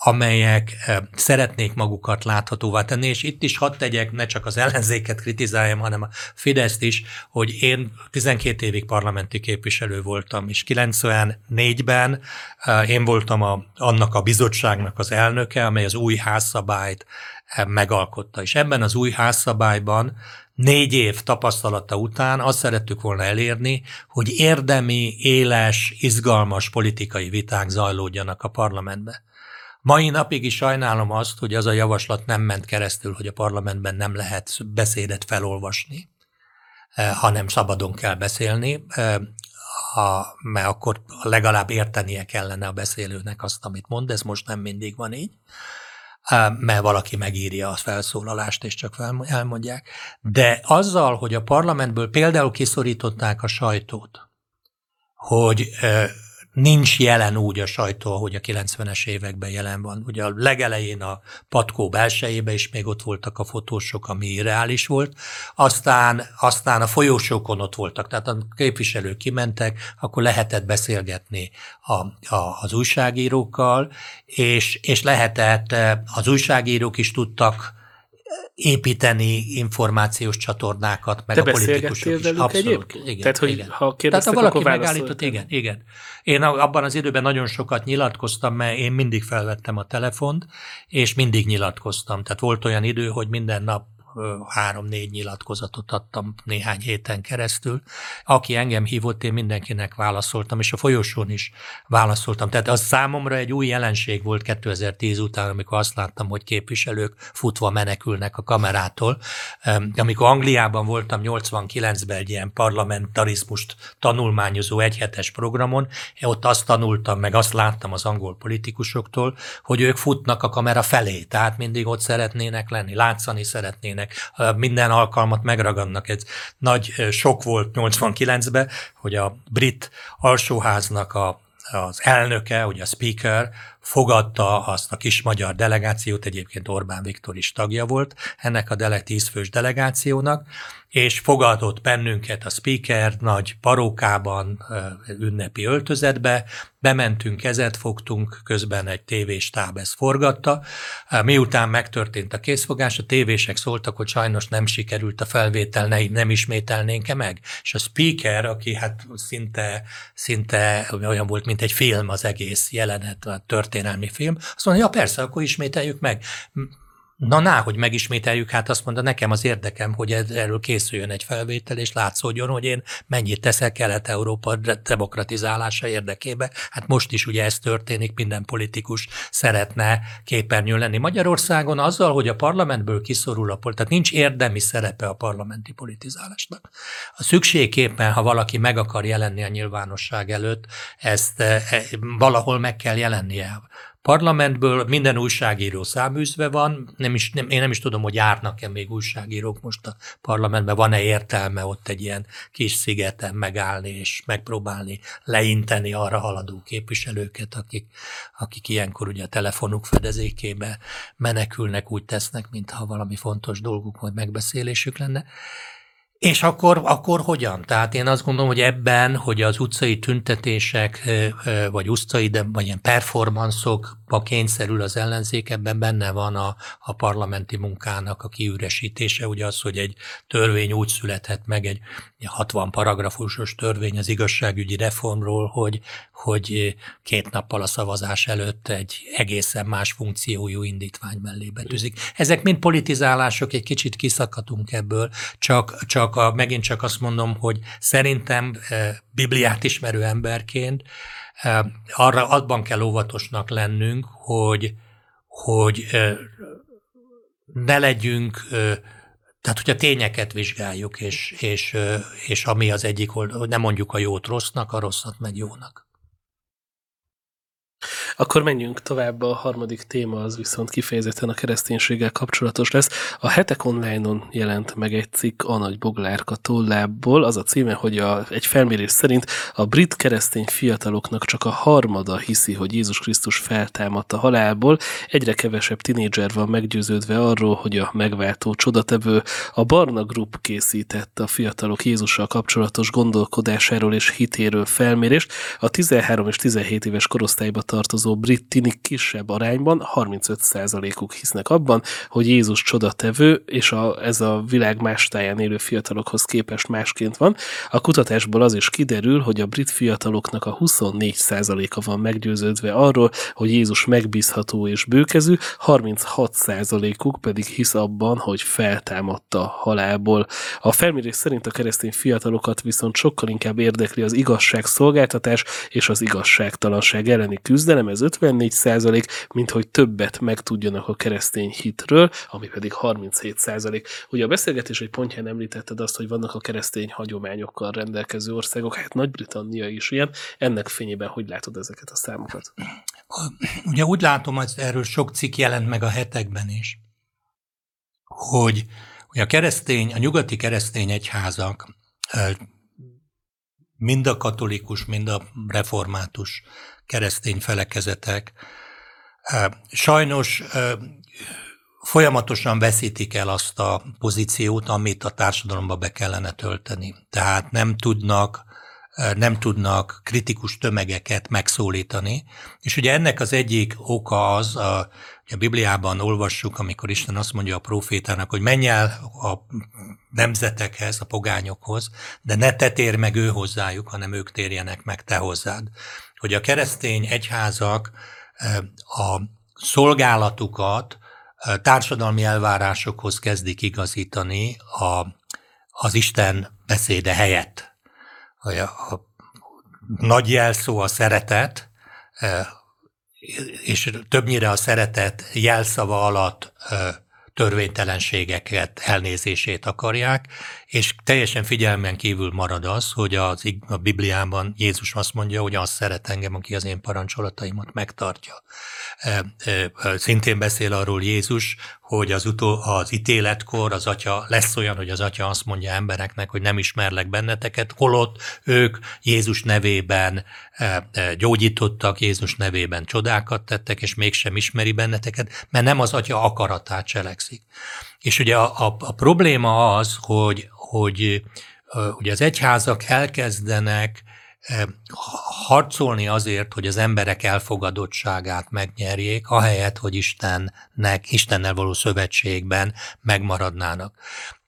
[SPEAKER 2] amelyek eh, szeretnék magukat láthatóvá tenni, és itt is hadd tegyek, ne csak az ellenzéket kritizáljam, hanem a Fideszt is, hogy én 12 évig parlamenti képviselő voltam, és 94-ben eh, én voltam a, annak a bizottságnak az elnöke, amely az új házszabályt eh, megalkotta. És ebben az új házszabályban négy év tapasztalata után azt szerettük volna elérni, hogy érdemi, éles, izgalmas politikai viták zajlódjanak a parlamentbe. Mai napig is sajnálom azt, hogy az a javaslat nem ment keresztül, hogy a parlamentben nem lehet beszédet felolvasni, eh, hanem szabadon kell beszélni. Eh, mert akkor legalább értenie kellene a beszélőnek azt, amit mond, ez most nem mindig van így, mert valaki megírja a felszólalást, és csak elmondják. De azzal, hogy a parlamentből például kiszorították a sajtót, hogy nincs jelen úgy a sajtó, ahogy a 90-es években jelen van. Ugye a legelején a patkó belsejében is még ott voltak a fotósok, ami irreális volt, aztán, aztán a folyósókon ott voltak, tehát a képviselők kimentek, akkor lehetett beszélgetni a, a, az újságírókkal, és, és lehetett, az újságírók is tudtak építeni információs csatornákat, meg
[SPEAKER 1] Te
[SPEAKER 2] a politikusok is.
[SPEAKER 1] velük Abszolút, egyébként?
[SPEAKER 2] Igen,
[SPEAKER 1] Tehát, hogy
[SPEAKER 2] igen.
[SPEAKER 1] ha
[SPEAKER 2] Tehát ha valaki megállított, igen, igen. Én abban az időben nagyon sokat nyilatkoztam, mert én mindig felvettem a telefont, és mindig nyilatkoztam. Tehát volt olyan idő, hogy minden nap három-négy nyilatkozatot adtam néhány héten keresztül. Aki engem hívott, én mindenkinek válaszoltam, és a folyosón is válaszoltam. Tehát az számomra egy új jelenség volt 2010 után, amikor azt láttam, hogy képviselők futva menekülnek a kamerától. Amikor Angliában voltam 89-ben egy ilyen parlamentarizmust tanulmányozó egyhetes programon, ott azt tanultam, meg azt láttam az angol politikusoktól, hogy ők futnak a kamera felé, tehát mindig ott szeretnének lenni, látszani szeretnének szeretnének, minden alkalmat megragadnak. Ez nagy sok volt 89-ben, hogy a brit alsóháznak a az elnöke, ugye a speaker fogadta azt a kis magyar delegációt, egyébként Orbán Viktor is tagja volt ennek a deleg tízfős delegációnak, és fogadott bennünket a speaker nagy parókában, ünnepi öltözetbe, bementünk, kezet fogtunk, közben egy tévéstáb ezt forgatta. Miután megtörtént a készfogás, a tévések szóltak, hogy sajnos nem sikerült a felvétel, ne, nem ismételnénk-e meg. És a speaker, aki hát szinte, szinte olyan volt, mint egy film az egész jelenet, a történelmi film, azt mondja, ja persze, akkor ismételjük meg Na, ná, hogy megismételjük, hát azt mondta, nekem az érdekem, hogy erről készüljön egy felvétel, és látszódjon, hogy én mennyit teszek Kelet-Európa demokratizálása érdekébe. Hát most is ugye ez történik, minden politikus szeretne képernyő lenni. Magyarországon azzal, hogy a parlamentből kiszorul a politika, tehát nincs érdemi szerepe a parlamenti politizálásnak. A szükségképpen, ha valaki meg akar jelenni a nyilvánosság előtt, ezt e, e, valahol meg kell jelennie parlamentből minden újságíró száműzve van, nem is, nem, én nem is tudom, hogy járnak-e még újságírók most a parlamentben, van-e értelme ott egy ilyen kis szigeten megállni és megpróbálni leinteni arra haladó képviselőket, akik, akik ilyenkor ugye a telefonuk fedezékébe menekülnek, úgy tesznek, mintha valami fontos dolguk vagy megbeszélésük lenne. És akkor, akkor hogyan? Tehát én azt gondolom, hogy ebben, hogy az utcai tüntetések, vagy utcai, de vagy ilyen performanszokba kényszerül az ellenzék, ebben benne van a, a parlamenti munkának a kiüresítése, ugye az, hogy egy törvény úgy születhet meg, egy 60 paragrafusos törvény az igazságügyi reformról, hogy, hogy két nappal a szavazás előtt egy egészen más funkciójú indítvány mellé betűzik. Ezek mind politizálások, egy kicsit kiszakadunk ebből, csak, csak a, megint csak azt mondom, hogy szerintem e, Bibliát ismerő emberként arra abban kell óvatosnak lennünk, hogy, hogy ne legyünk tehát, hogy a tényeket vizsgáljuk, és, és, és ami az egyik oldal, nem mondjuk a jót rossznak, a rosszat meg jónak.
[SPEAKER 1] Akkor menjünk tovább, a harmadik téma az viszont kifejezetten a kereszténységgel kapcsolatos lesz. A hetek online-on jelent meg egy cikk a nagy boglárka tollából, az a címe, hogy a, egy felmérés szerint a brit keresztény fiataloknak csak a harmada hiszi, hogy Jézus Krisztus feltámadt a halálból, egyre kevesebb tinédzser van meggyőződve arról, hogy a megváltó csodatevő a Barna Group készített a fiatalok Jézussal kapcsolatos gondolkodásáról és hitéről felmérést. A 13 és 17 éves korosztályba tartozó brit tinik kisebb arányban, 35%-uk hisznek abban, hogy Jézus csodatevő, és a, ez a világ más táján élő fiatalokhoz képest másként van. A kutatásból az is kiderül, hogy a brit fiataloknak a 24%-a van meggyőződve arról, hogy Jézus megbízható és bőkezű, 36%-uk pedig hisz abban, hogy feltámadta halálból. A felmérés szerint a keresztény fiatalokat viszont sokkal inkább érdekli az igazságszolgáltatás és az igazságtalanság elleni küzdelem, ez 54 százalék, mint hogy többet megtudjanak a keresztény hitről, ami pedig 37 százalék. Ugye a beszélgetés egy pontján említetted azt, hogy vannak a keresztény hagyományokkal rendelkező országok, hát Nagy-Britannia is ilyen. Ennek fényében hogy látod ezeket a számokat?
[SPEAKER 2] Ugye úgy látom, hogy erről sok cikk jelent meg a hetekben is, hogy, hogy a keresztény, a nyugati keresztény egyházak mind a katolikus, mind a református keresztény felekezetek sajnos folyamatosan veszítik el azt a pozíciót, amit a társadalomba be kellene tölteni. Tehát nem tudnak nem tudnak kritikus tömegeket megszólítani. És ugye ennek az egyik oka az, a Bibliában olvassuk, amikor Isten azt mondja a profétának, hogy menj el a nemzetekhez, a pogányokhoz, de ne te tér meg ő hozzájuk, hanem ők térjenek meg te hozzád. Hogy a keresztény egyházak a szolgálatukat társadalmi elvárásokhoz kezdik igazítani a, az Isten beszéde helyett a, a nagy jelszó a szeretet, e, és többnyire a szeretet jelszava alatt törvénytelenségeket, elnézését akarják, és teljesen figyelmen kívül marad az, hogy az, a Bibliában Jézus azt mondja, hogy azt szeret engem, aki az én parancsolataimat megtartja. Szintén beszél arról Jézus, hogy az, utó, az ítéletkor az atya lesz olyan, hogy az atya azt mondja embereknek, hogy nem ismerlek benneteket, holott ők Jézus nevében gyógyítottak, Jézus nevében csodákat tettek, és mégsem ismeri benneteket, mert nem az atya akaratát cselekszik. És ugye a, a, a probléma az, hogy, hogy ugye az egyházak elkezdenek harcolni azért, hogy az emberek elfogadottságát megnyerjék, ahelyett, hogy Istennek, Istennel való szövetségben megmaradnának.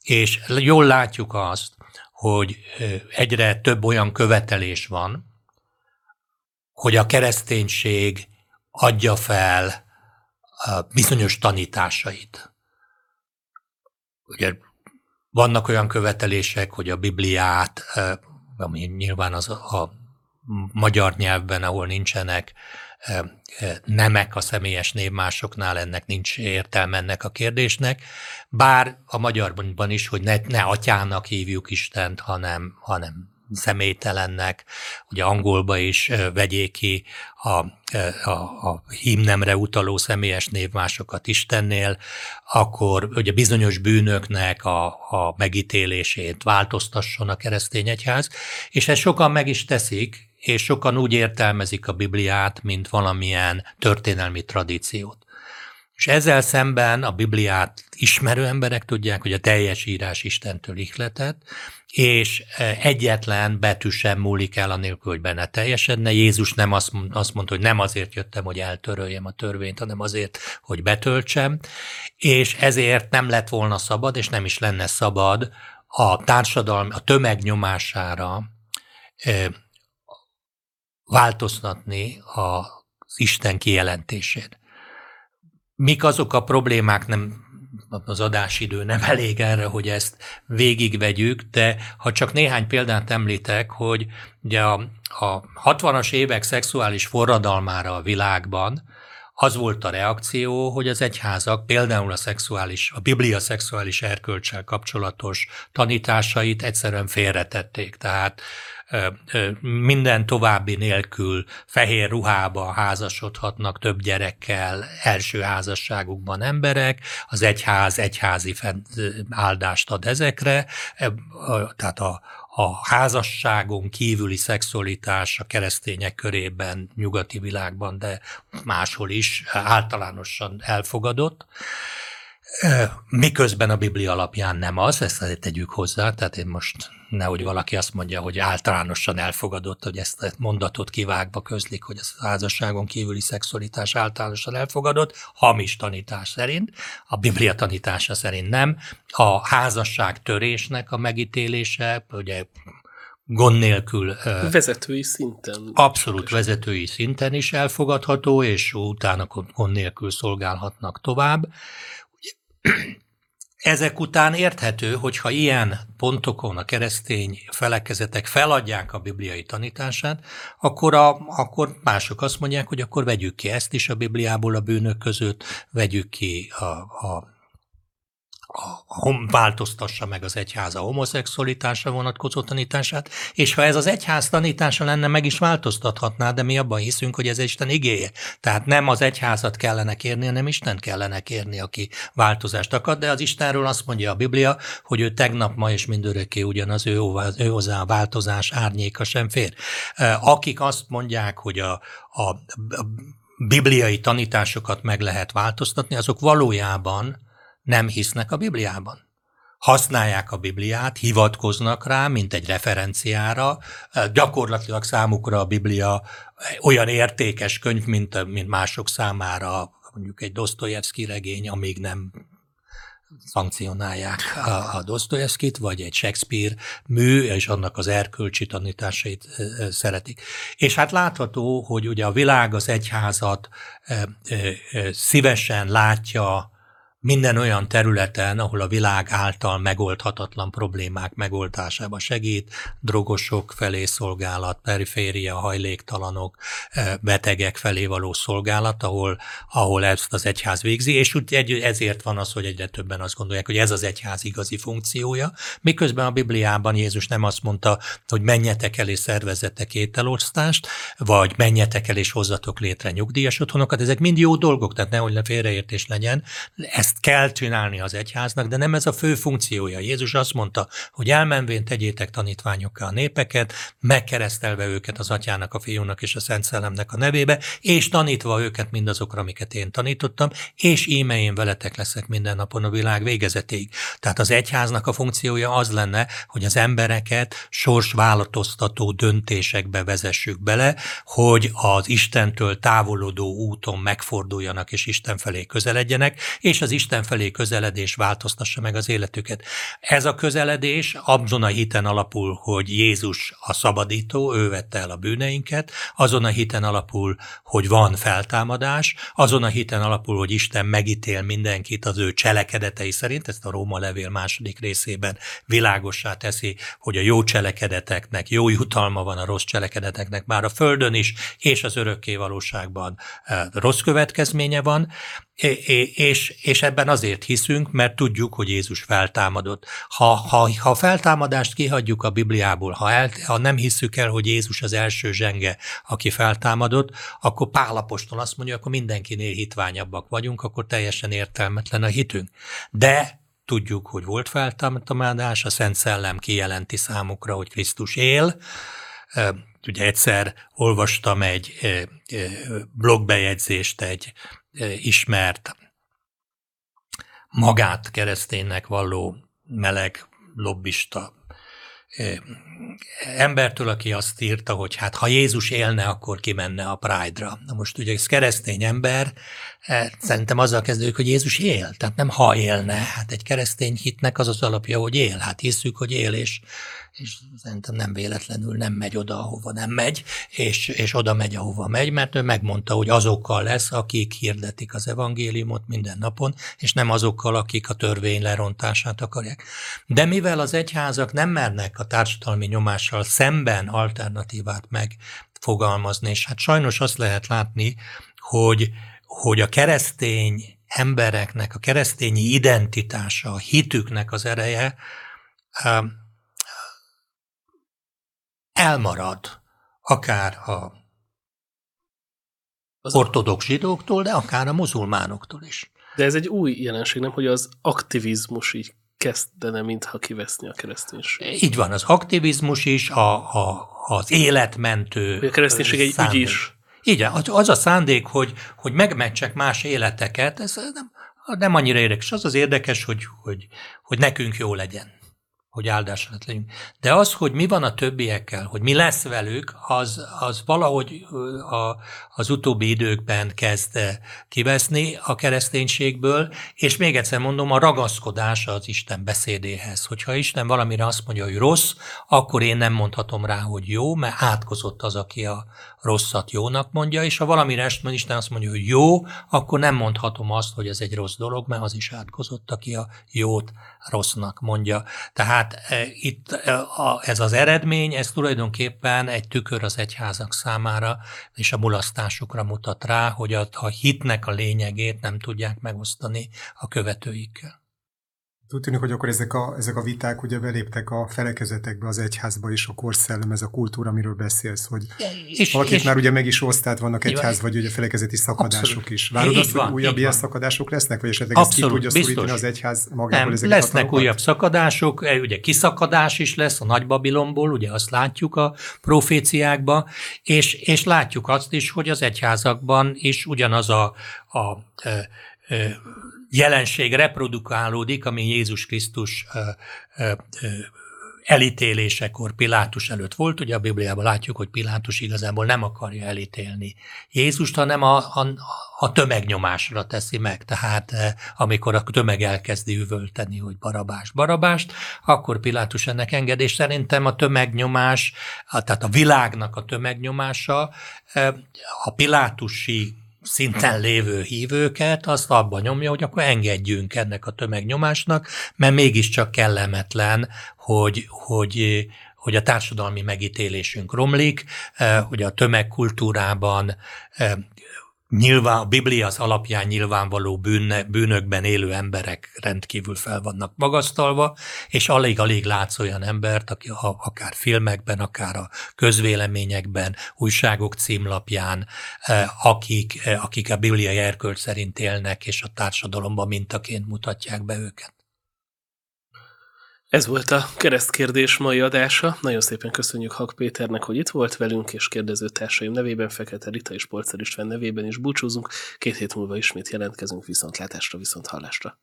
[SPEAKER 2] És jól látjuk azt, hogy egyre több olyan követelés van, hogy a kereszténység adja fel bizonyos tanításait. Ugye vannak olyan követelések, hogy a Bibliát ami nyilván az a magyar nyelvben, ahol nincsenek nemek a személyes névmásoknál, ennek nincs értelme ennek a kérdésnek, bár a magyarban is, hogy ne, ne atyának hívjuk Istent, hanem, hanem személytelennek, ugye angolba is vegyék ki a, a, a hímnemre utaló személyes névmásokat Istennél, akkor ugye bizonyos bűnöknek a, a megítélését változtasson a keresztény egyház, és ezt sokan meg is teszik, és sokan úgy értelmezik a Bibliát, mint valamilyen történelmi tradíciót. És ezzel szemben a Bibliát ismerő emberek tudják, hogy a teljes írás Istentől ihletett, és e, egyetlen betű sem múlik el anélkül, hogy benne teljesedne. Jézus nem azt, azt mondta, hogy nem azért jöttem, hogy eltöröljem a törvényt, hanem azért, hogy betöltsem, és ezért nem lett volna szabad, és nem is lenne szabad a társadalmi, a tömeg nyomására e, változtatni az Isten kijelentésén. Mik azok a problémák, nem az adásidő nem elég erre, hogy ezt végigvegyük, de ha csak néhány példát említek, hogy ugye a, a 60-as évek szexuális forradalmára a világban az volt a reakció, hogy az egyházak például a szexuális, a Biblia szexuális erkölcsel kapcsolatos tanításait egyszerűen félretették. Tehát minden további nélkül fehér ruhába házasodhatnak több gyerekkel első házasságukban emberek, az egyház egyházi áldást ad ezekre, tehát a, a házasságon kívüli szexualitás a keresztények körében, nyugati világban, de máshol is általánosan elfogadott. Miközben a Biblia alapján nem az, ezt tegyük hozzá, tehát én most nehogy valaki azt mondja, hogy általánosan elfogadott, hogy ezt a mondatot kivágva közlik, hogy a házasságon kívüli szexualitás általánosan elfogadott, hamis tanítás szerint, a Biblia tanítása szerint nem. A házasság törésnek a megítélése, ugye gond nélkül.
[SPEAKER 1] Vezetői szinten.
[SPEAKER 2] Abszolút vezetői szinten is elfogadható, és utána gond nélkül szolgálhatnak tovább. Ezek után érthető, hogyha ilyen pontokon a keresztény felekezetek feladják a bibliai tanítását, akkor, a, akkor mások azt mondják, hogy akkor vegyük ki ezt is a Bibliából a bűnök között, vegyük ki a, a a, változtassa meg az egyház a homoszexualitásra vonatkozó tanítását, és ha ez az egyház tanítása lenne, meg is változtathatná, de mi abban hiszünk, hogy ez Isten igéje. Tehát nem az egyházat kellene kérni, hanem Isten kellene kérni, aki változást akar, de az Istenről azt mondja a Biblia, hogy ő tegnap, ma és mindörökké ugyanaz, ő, ő hozzá a változás árnyéka sem fér. Akik azt mondják, hogy a, a bibliai tanításokat meg lehet változtatni, azok valójában nem hisznek a Bibliában. Használják a Bibliát, hivatkoznak rá, mint egy referenciára, gyakorlatilag számukra a Biblia olyan értékes könyv, mint, mint mások számára, mondjuk egy Dostoyevsky regény, amíg nem szankcionálják a, a Dostoyevskit, vagy egy Shakespeare mű, és annak az erkölcsi tanításait szeretik. És hát látható, hogy ugye a világ az egyházat szívesen látja minden olyan területen, ahol a világ által megoldhatatlan problémák megoldásába segít, drogosok felé szolgálat, periféria, hajléktalanok, eh, betegek felé való szolgálat, ahol, ahol ezt az egyház végzi, és ezért van az, hogy egyre többen azt gondolják, hogy ez az egyház igazi funkciója, miközben a Bibliában Jézus nem azt mondta, hogy menjetek el és szervezetek ételosztást, vagy menjetek el és hozzatok létre nyugdíjas otthonokat, ezek mind jó dolgok, tehát nehogy félreértés legyen. Ezt ezt kell csinálni az egyháznak, de nem ez a fő funkciója. Jézus azt mondta, hogy elmenvén tegyétek tanítványokká a népeket, megkeresztelve őket az atyának, a fiúnak és a Szent Szellemnek a nevébe, és tanítva őket mindazokra, amiket én tanítottam, és íme én veletek leszek minden napon a világ végezetéig. Tehát az egyháznak a funkciója az lenne, hogy az embereket sorsvállalatoztató döntésekbe vezessük bele, hogy az Istentől távolodó úton megforduljanak és Isten felé közeledjenek, és az Isten felé közeledés változtassa meg az életüket. Ez a közeledés azon a hiten alapul, hogy Jézus a szabadító, ő vette el a bűneinket, azon a hiten alapul, hogy van feltámadás, azon a hiten alapul, hogy Isten megítél mindenkit az ő cselekedetei szerint, ezt a Róma levél második részében világossá teszi, hogy a jó cselekedeteknek jó jutalma van a rossz cselekedeteknek már a földön is, és az örökké valóságban eh, rossz következménye van, és, és ebben azért hiszünk, mert tudjuk, hogy Jézus feltámadott. Ha, ha, ha feltámadást kihagyjuk a Bibliából, ha, el, ha nem hisszük el, hogy Jézus az első zsenge, aki feltámadott, akkor Pálapostól azt mondja, akkor mindenkinél hitványabbak vagyunk, akkor teljesen értelmetlen a hitünk. De tudjuk, hogy volt feltámadás, a Szent Szellem kijelenti számukra, hogy Krisztus él, ugye egyszer olvastam egy blogbejegyzést egy ismert magát kereszténynek valló meleg lobbista embertől, aki azt írta, hogy hát ha Jézus élne, akkor kimenne a Pride-ra. Na most ugye ez keresztény ember, szerintem azzal kezdődik, hogy Jézus él, tehát nem ha élne. Hát egy keresztény hitnek az az alapja, hogy él. Hát hiszük, hogy él, és és szerintem nem véletlenül nem megy oda, ahova nem megy, és, és oda megy, ahova megy, mert ő megmondta, hogy azokkal lesz, akik hirdetik az evangéliumot minden napon, és nem azokkal, akik a törvény lerontását akarják. De mivel az egyházak nem mernek a társadalmi nyomással szemben alternatívát megfogalmazni, és hát sajnos azt lehet látni, hogy, hogy a keresztény embereknek, a keresztényi identitása, a hitüknek az ereje elmarad, akár a az ortodox zsidóktól, de akár a muzulmánoktól is.
[SPEAKER 1] De ez egy új jelenség, nem, hogy az aktivizmus így kezdene, mintha kiveszni a kereszténység.
[SPEAKER 2] Így van, az aktivizmus is, a, a, az életmentő
[SPEAKER 1] A kereszténység egy ügy is.
[SPEAKER 2] Igen, az, az a szándék, hogy, hogy megmentsek más életeket, ez nem, nem annyira érdekes. Az az érdekes, hogy, hogy, hogy nekünk jó legyen. Hogy áldás alatt legyünk. De az, hogy mi van a többiekkel, hogy mi lesz velük, az, az valahogy a, az utóbbi időkben kezd kiveszni a kereszténységből, és még egyszer mondom, a ragaszkodás az Isten beszédéhez. Hogyha Isten valamire azt mondja, hogy rossz, akkor én nem mondhatom rá, hogy jó, mert átkozott az, aki a rosszat jónak mondja, és ha valamire Isten azt mondja, hogy jó, akkor nem mondhatom azt, hogy ez egy rossz dolog, mert az is átkozott, aki a jót rossznak mondja. Tehát e, itt e, ez az eredmény, ez tulajdonképpen egy tükör az egyházak számára, és a mulasztásukra mutat rá, hogy a hitnek a lényegét nem tudják megosztani a követőikkel.
[SPEAKER 4] Úgy tűnik, hogy akkor ezek a, ezek a viták ugye beléptek a felekezetekbe, az egyházba, és a korszellem, ez a kultúra, amiről beszélsz, hogy és, valakit és, már ugye meg is osztát vannak egyház, vagy ugye felekezeti szakadások abszolút. is. Várod azt, hogy újabb ilyen szakadások lesznek, vagy esetleg abszolút, ezt ki tudja biztos. szorítani az egyház magából
[SPEAKER 2] Nem, ezeket lesznek újabb szakadások, e, ugye kiszakadás is lesz a Nagy Babilonból, ugye azt látjuk a proféciákban, és, és látjuk azt is, hogy az egyházakban is ugyanaz a, a, a, e, a e, jelenség reprodukálódik, ami Jézus Krisztus elítélésekor Pilátus előtt volt. Ugye a Bibliában látjuk, hogy Pilátus igazából nem akarja elítélni Jézust, hanem a, a, a tömegnyomásra teszi meg. Tehát amikor a tömeg elkezdi üvölteni, hogy barabás, barabást, akkor Pilátus ennek engedés. Szerintem a tömegnyomás, tehát a világnak a tömegnyomása a Pilátusi szinten lévő hívőket, azt abban nyomja, hogy akkor engedjünk ennek a tömegnyomásnak, mert mégiscsak kellemetlen, hogy, hogy, hogy a társadalmi megítélésünk romlik, eh, hogy a tömegkultúrában eh, nyilván, a Biblia az alapján nyilvánvaló bűn, bűnökben élő emberek rendkívül fel vannak magasztalva, és alig-alig látsz olyan embert, aki ha, akár filmekben, akár a közvéleményekben, újságok címlapján, eh, akik, eh, akik a bibliai erkölcs szerint élnek, és a társadalomban mintaként mutatják be őket.
[SPEAKER 1] Ez volt a keresztkérdés mai adása. Nagyon szépen köszönjük Hak Péternek, hogy itt volt velünk, és kérdező társaim nevében, Fekete Rita és Polcer István nevében is búcsúzunk. Két hét múlva ismét jelentkezünk viszontlátásra, viszont hallásra.